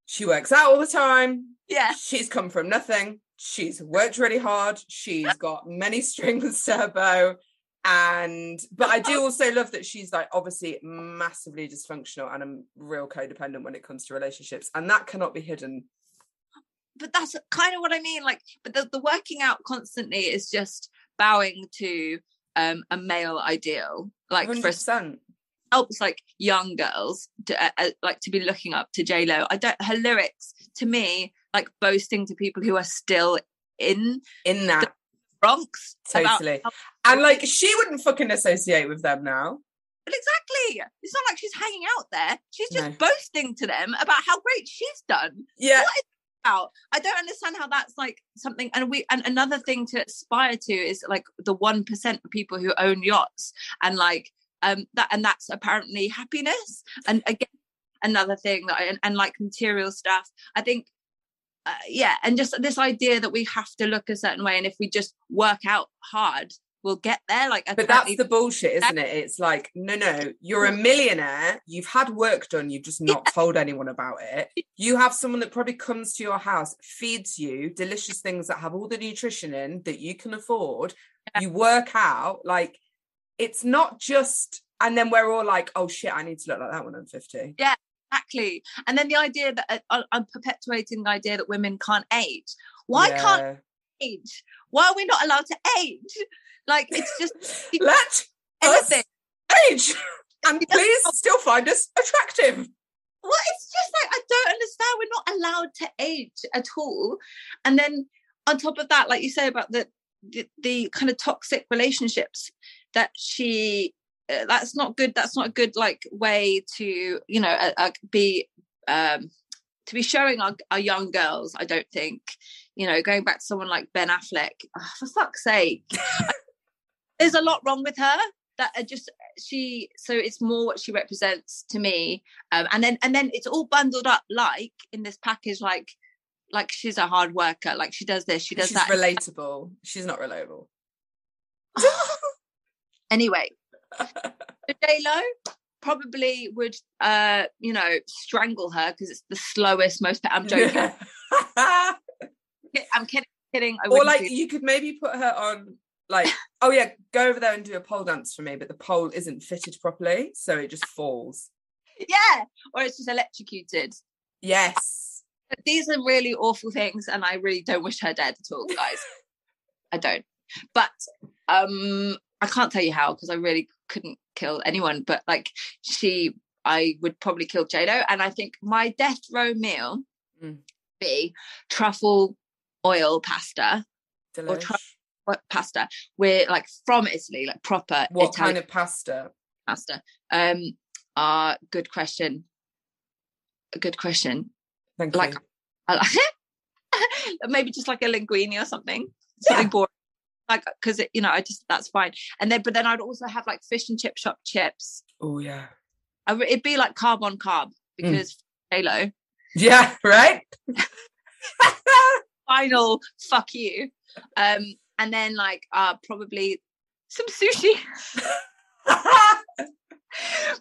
she works out all the time. Yeah, She's come from nothing. She's worked really hard. She's got many strings to her bow. And but I do also love that she's like obviously massively dysfunctional and a real codependent when it comes to relationships. And that cannot be hidden. but that's kind of what I mean. Like, but the, the working out constantly is just bowing to um a male ideal. Like for 100%. helps like young girls to uh, uh, like to be looking up to J Lo. I don't her lyrics to me like boasting to people who are still in In that. Bronx. Totally. how- And like she wouldn't fucking associate with them now. But exactly, it's not like she's hanging out there. She's just No. boasting to them about how great she's done. Yeah. What is it about? I don't understand how that's like something. And we and another thing to aspire to is like the one percent of people who own yachts and like um that and that's apparently happiness. And again, another thing that I, and, and like material stuff. I think. Uh, yeah, and just this idea that we have to look a certain way, and if we just work out hard, we'll get there. Like, But that's the bullshit, isn't it? It's like, no, no, you're a millionaire. You've had work done. You've just not told anyone about it. You have someone that probably comes to your house, feeds you delicious things that have all the nutrition in that you can afford. Yeah. You work out. Like, it's not just, and then we're all like, oh shit, I need to look like that when I'm 50. Exactly. And then the idea that uh, i'm perpetuating the idea that women can't age. Why can't Yeah. age? Why are we not allowed to age? Like it's just Let anything. us age. And please still find us attractive. well it's just like i don't understand. We're not allowed to age at all. And then on top of that like you say about the the, the kind of toxic relationships that she that's not good that's not a good like way to you know uh, uh, be um to be showing our, our young girls i don't think you know going back to someone like ben affleck oh, for fuck's sake there's a lot wrong with her that are just she so it's more what she represents to me um, and then and then it's all bundled up like in this package like like she's a hard worker like she does this she does She's that relatable. She's not relatable. anyway j lo probably would uh you know strangle her because it's the slowest most i'm joking. I'm kidding kidding I or like do- you could maybe put her on like oh yeah go over there and do a pole dance for me but the pole isn't fitted properly so it just falls. Yeah or it's just electrocuted. Yes. But these are really awful things and i really don't wish her dead at all guys. I don't. But um i can't tell you how because i really couldn't kill anyone but like she i would probably kill j lo and i think my death row meal Mm. be truffle oil pasta Delish. try- what pasta. We're like from italy like proper what italian kind of pasta? pasta. Um uh good question. A good question. Thank Like- you. I maybe just like a linguine or something. Something Yeah. boring like because you know i just that's fine. And then but then i'd also have like fish and chip shop chips. Oh yeah. I, it'd be like carb on carb Mm. because halo yeah right? Final fuck you. Um and then like uh probably some sushi.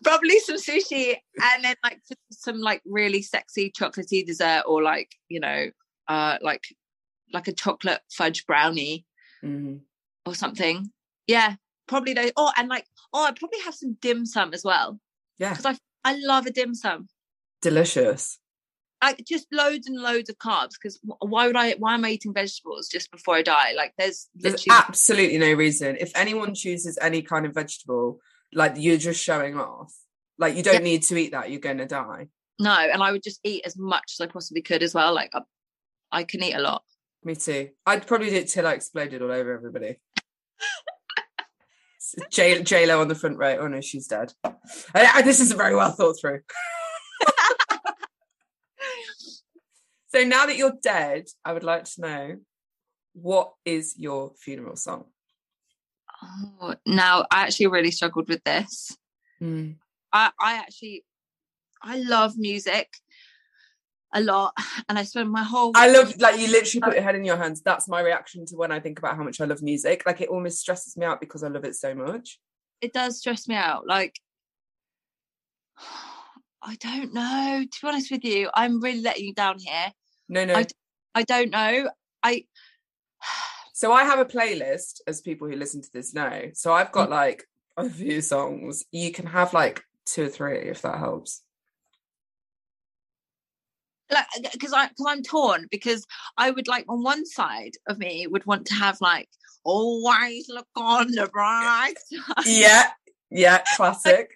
Probably some sushi and then like some like really sexy chocolatey dessert or like you know uh like like a chocolate fudge brownie Mhm. or something. Yeah probably those oh and like oh i'd probably have some dim sum as well. Yeah. Because i i love a dim sum. Delicious. Like just loads and loads of carbs because why would i why am i eating vegetables just before i die? Like there's there's absolutely no reason. If anyone chooses any kind of vegetable like you're just showing off. Like you don't Yeah. need to eat that you're gonna die. No and i would just eat as much as i possibly could as well. Like i, I can eat a lot Me too. I'd probably do it till I exploded all over everybody. J J Lo on the front row. Oh no, she's dead. I, I- this isn't very well thought through. So now that you're dead, I would like to know what is your funeral song? Oh, now I actually really struggled with this. Mm. I, I actually, I love music a lot, and I spend my whole. I love like you literally put your head in your hands. That's my reaction to when I think about how much I love music. Like it almost stresses me out because I love it so much. It does stress me out. Like, I don't know. To be honest with you, I'm really letting you down here. No, no. I, I don't know. I So I have a playlist, as people who listen to this know. So I've got Mm. like a few songs. You can have like two or three if that helps. Like because I because I'm torn because I would like on one side of me would want to have like always look on the bright side. Yeah, yeah, classic.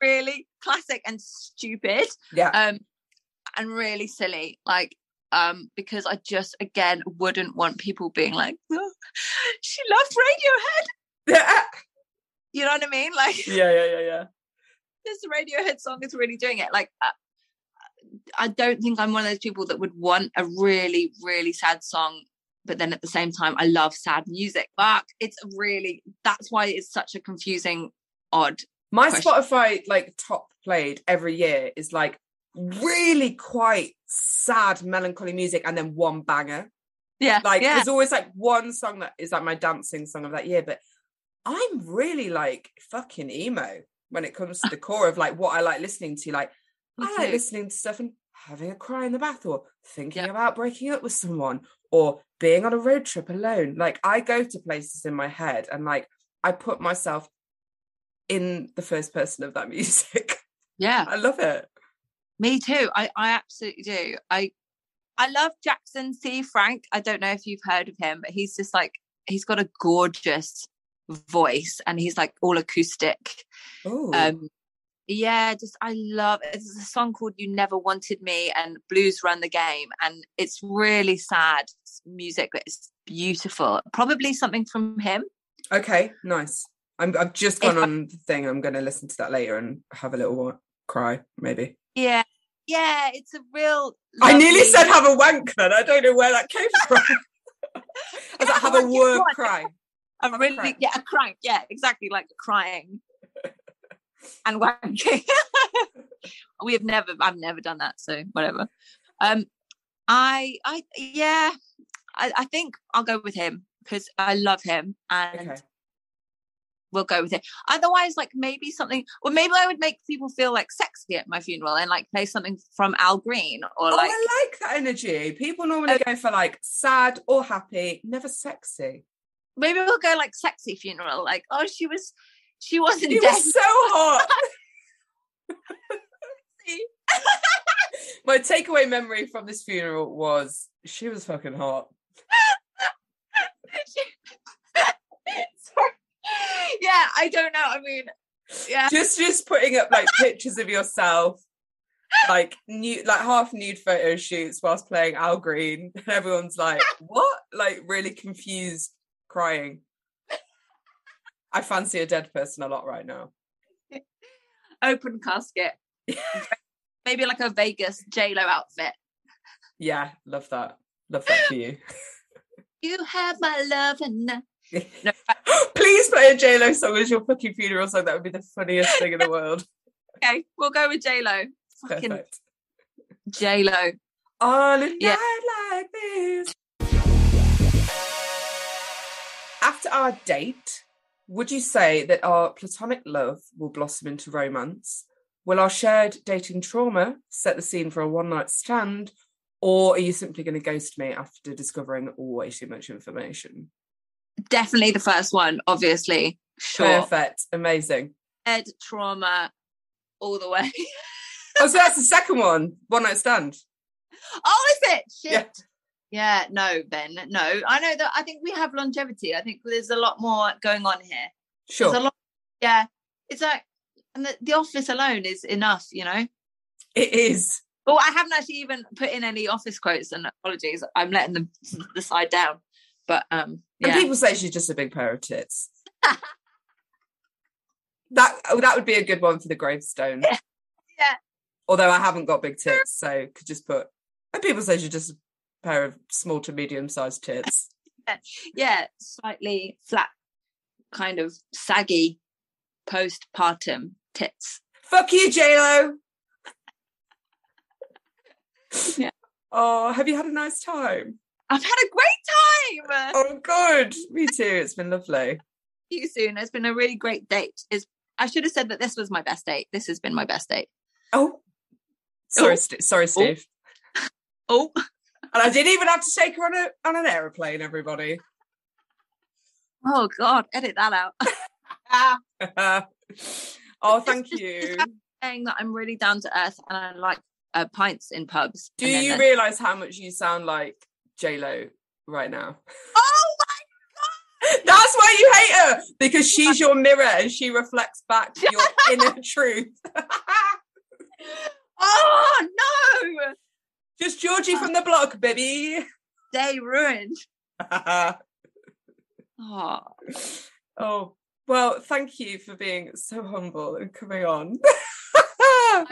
really classic and stupid Yeah, um and really silly like um because I just again wouldn't want people being like oh, she loves Radiohead. Yeah, you know what I mean? Like yeah, yeah, yeah, yeah. this Radiohead song is really doing it. Like uh, I don't think I'm one of those people that would want a really really sad song but then at the same time I love sad music but it's really that's why it's such a confusing odd My Question. Spotify like top played every year is like really quite sad, melancholy music, and then one banger. yeah Like yeah there's always like one song that is like my dancing song of that year, but I'm really like fucking emo when it comes to the core of like what I like listening to. Like I like listening to stuff and having a cry in the bath or thinking Yep. about breaking up with someone or being on a road trip alone. Like I go to places in my head and like I put myself in the first person of that music. yeah I love it. Me too. I, I absolutely do. I I love Jackson C. Frank. I don't know if you've heard of him, but he's just like he's got a gorgeous voice and he's like all acoustic. Oh, Um yeah, just I love it's a song called You Never Wanted Me and Blues Run the Game. And it's really sad music, but it's beautiful. Probably something from him. okay, nice. I'm, I've just gone If I- on the thing. I'm going to listen to that later and have a little wa- cry, maybe. Yeah. Yeah, it's a real I nearly said have a wank then. I don't know where that came from. I was like, have a word cry. A really yeah, a crank. Yeah, exactly like crying and wanking. we have never I've never done that, so whatever. Um I I yeah, I, I think I'll go with him because I love him and Okay. we'll go with it. Otherwise, like maybe something or maybe I would make people feel like sexy at my funeral and like play something from Al Green or Oh, like I like that energy. People normally Uh, go for like sad or happy, never sexy. maybe we'll go like sexy funeral, like, oh she was she wasn't He dead. was so hot. My takeaway memory from this funeral was she was fucking hot. Sorry. Yeah, I don't know. I mean, yeah, Just just putting up like pictures of yourself, like nude, like half nude photo shoots whilst playing Al Green. And everyone's like, what? Like really confused, crying. I fancy a dead person a lot right now. open casket. Maybe like a Vegas J Lo outfit. Yeah, love that. Love that for you. You have my love and no, Please play a JLo song as your fucking funeral song. That would be the funniest thing in the world. okay, we'll go with J Lo. Fucking. J Lo. On a Yeah. like this. After our date, would you say that our platonic love will blossom into romance? Will our shared dating trauma set the scene for a one night stand? Or are you simply going to ghost me after discovering way too much information? Definitely the first one, obviously. Sure. Perfect. Amazing. Ed trauma all the way. Oh, so that's the second one. One night stand. oh, is it? Shit. Yeah. Yeah, no, Ben, no. I know that I think we have longevity. I think there's a lot more going on here. Sure. There's a lot yeah. It's like and the, the office alone is enough, you know. It is. Well, I haven't actually even put in any office quotes and apologies. I'm letting them the side down. But um And people say she's just a big pair of tits. that oh, that would be a good one for the gravestone. Yeah. Yeah. Although I haven't got big tits, so could just put And people say she's just pair of small to medium sized tits. yeah, slightly flat, kind of saggy postpartum tits. Fuck you, JLo. Yeah. Oh, have you had a nice time? I've had a great time. Oh, good. Me too. It's been lovely. See you soon. It's been a really great date. It's, I should have said that this was my best date. This has been my best date. Oh, sorry, Oh. St- sorry, Steve. Oh, oh. And I didn't even have to take her on a on an aeroplane. Everybody. oh God! Edit that out. oh, thank you. Saying that I'm really down to earth and I like uh, pints in pubs. Do And then you realize how much you sound like Lo right now? Oh my god! That's why you hate her because she's your mirror and she reflects back your inner truth. Oh no! Just Georgie from the block, baby. Day ruined. Oh, oh, well, thank you for being so humble and coming on. oh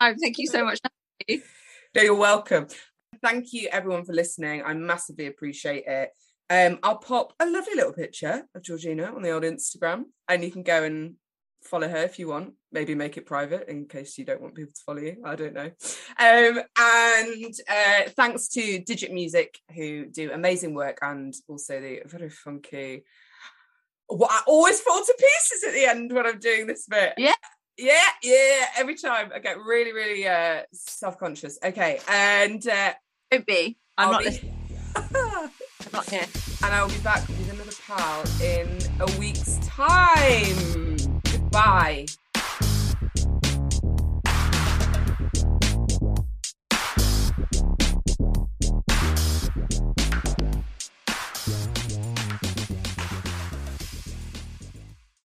thank you so much. No, you're welcome. Thank you, everyone, for listening. I massively appreciate it. Um, I'll pop a lovely little picture of Georgina on the old Instagram, and you can go and follow her if you want. Maybe make it private in case you don't want people to follow you. I don't know. Um, and uh, thanks to Digit Music, who do amazing work, and also the very funky. What I always fall to pieces at the end when I'm doing this bit. Yeah. Yeah, yeah. Every time I get really, really uh, self-conscious. Okay, and uh, Don't be. I'm I'll not. be-. I'm not here. and I'll be back with another pal in a week's time. Goodbye.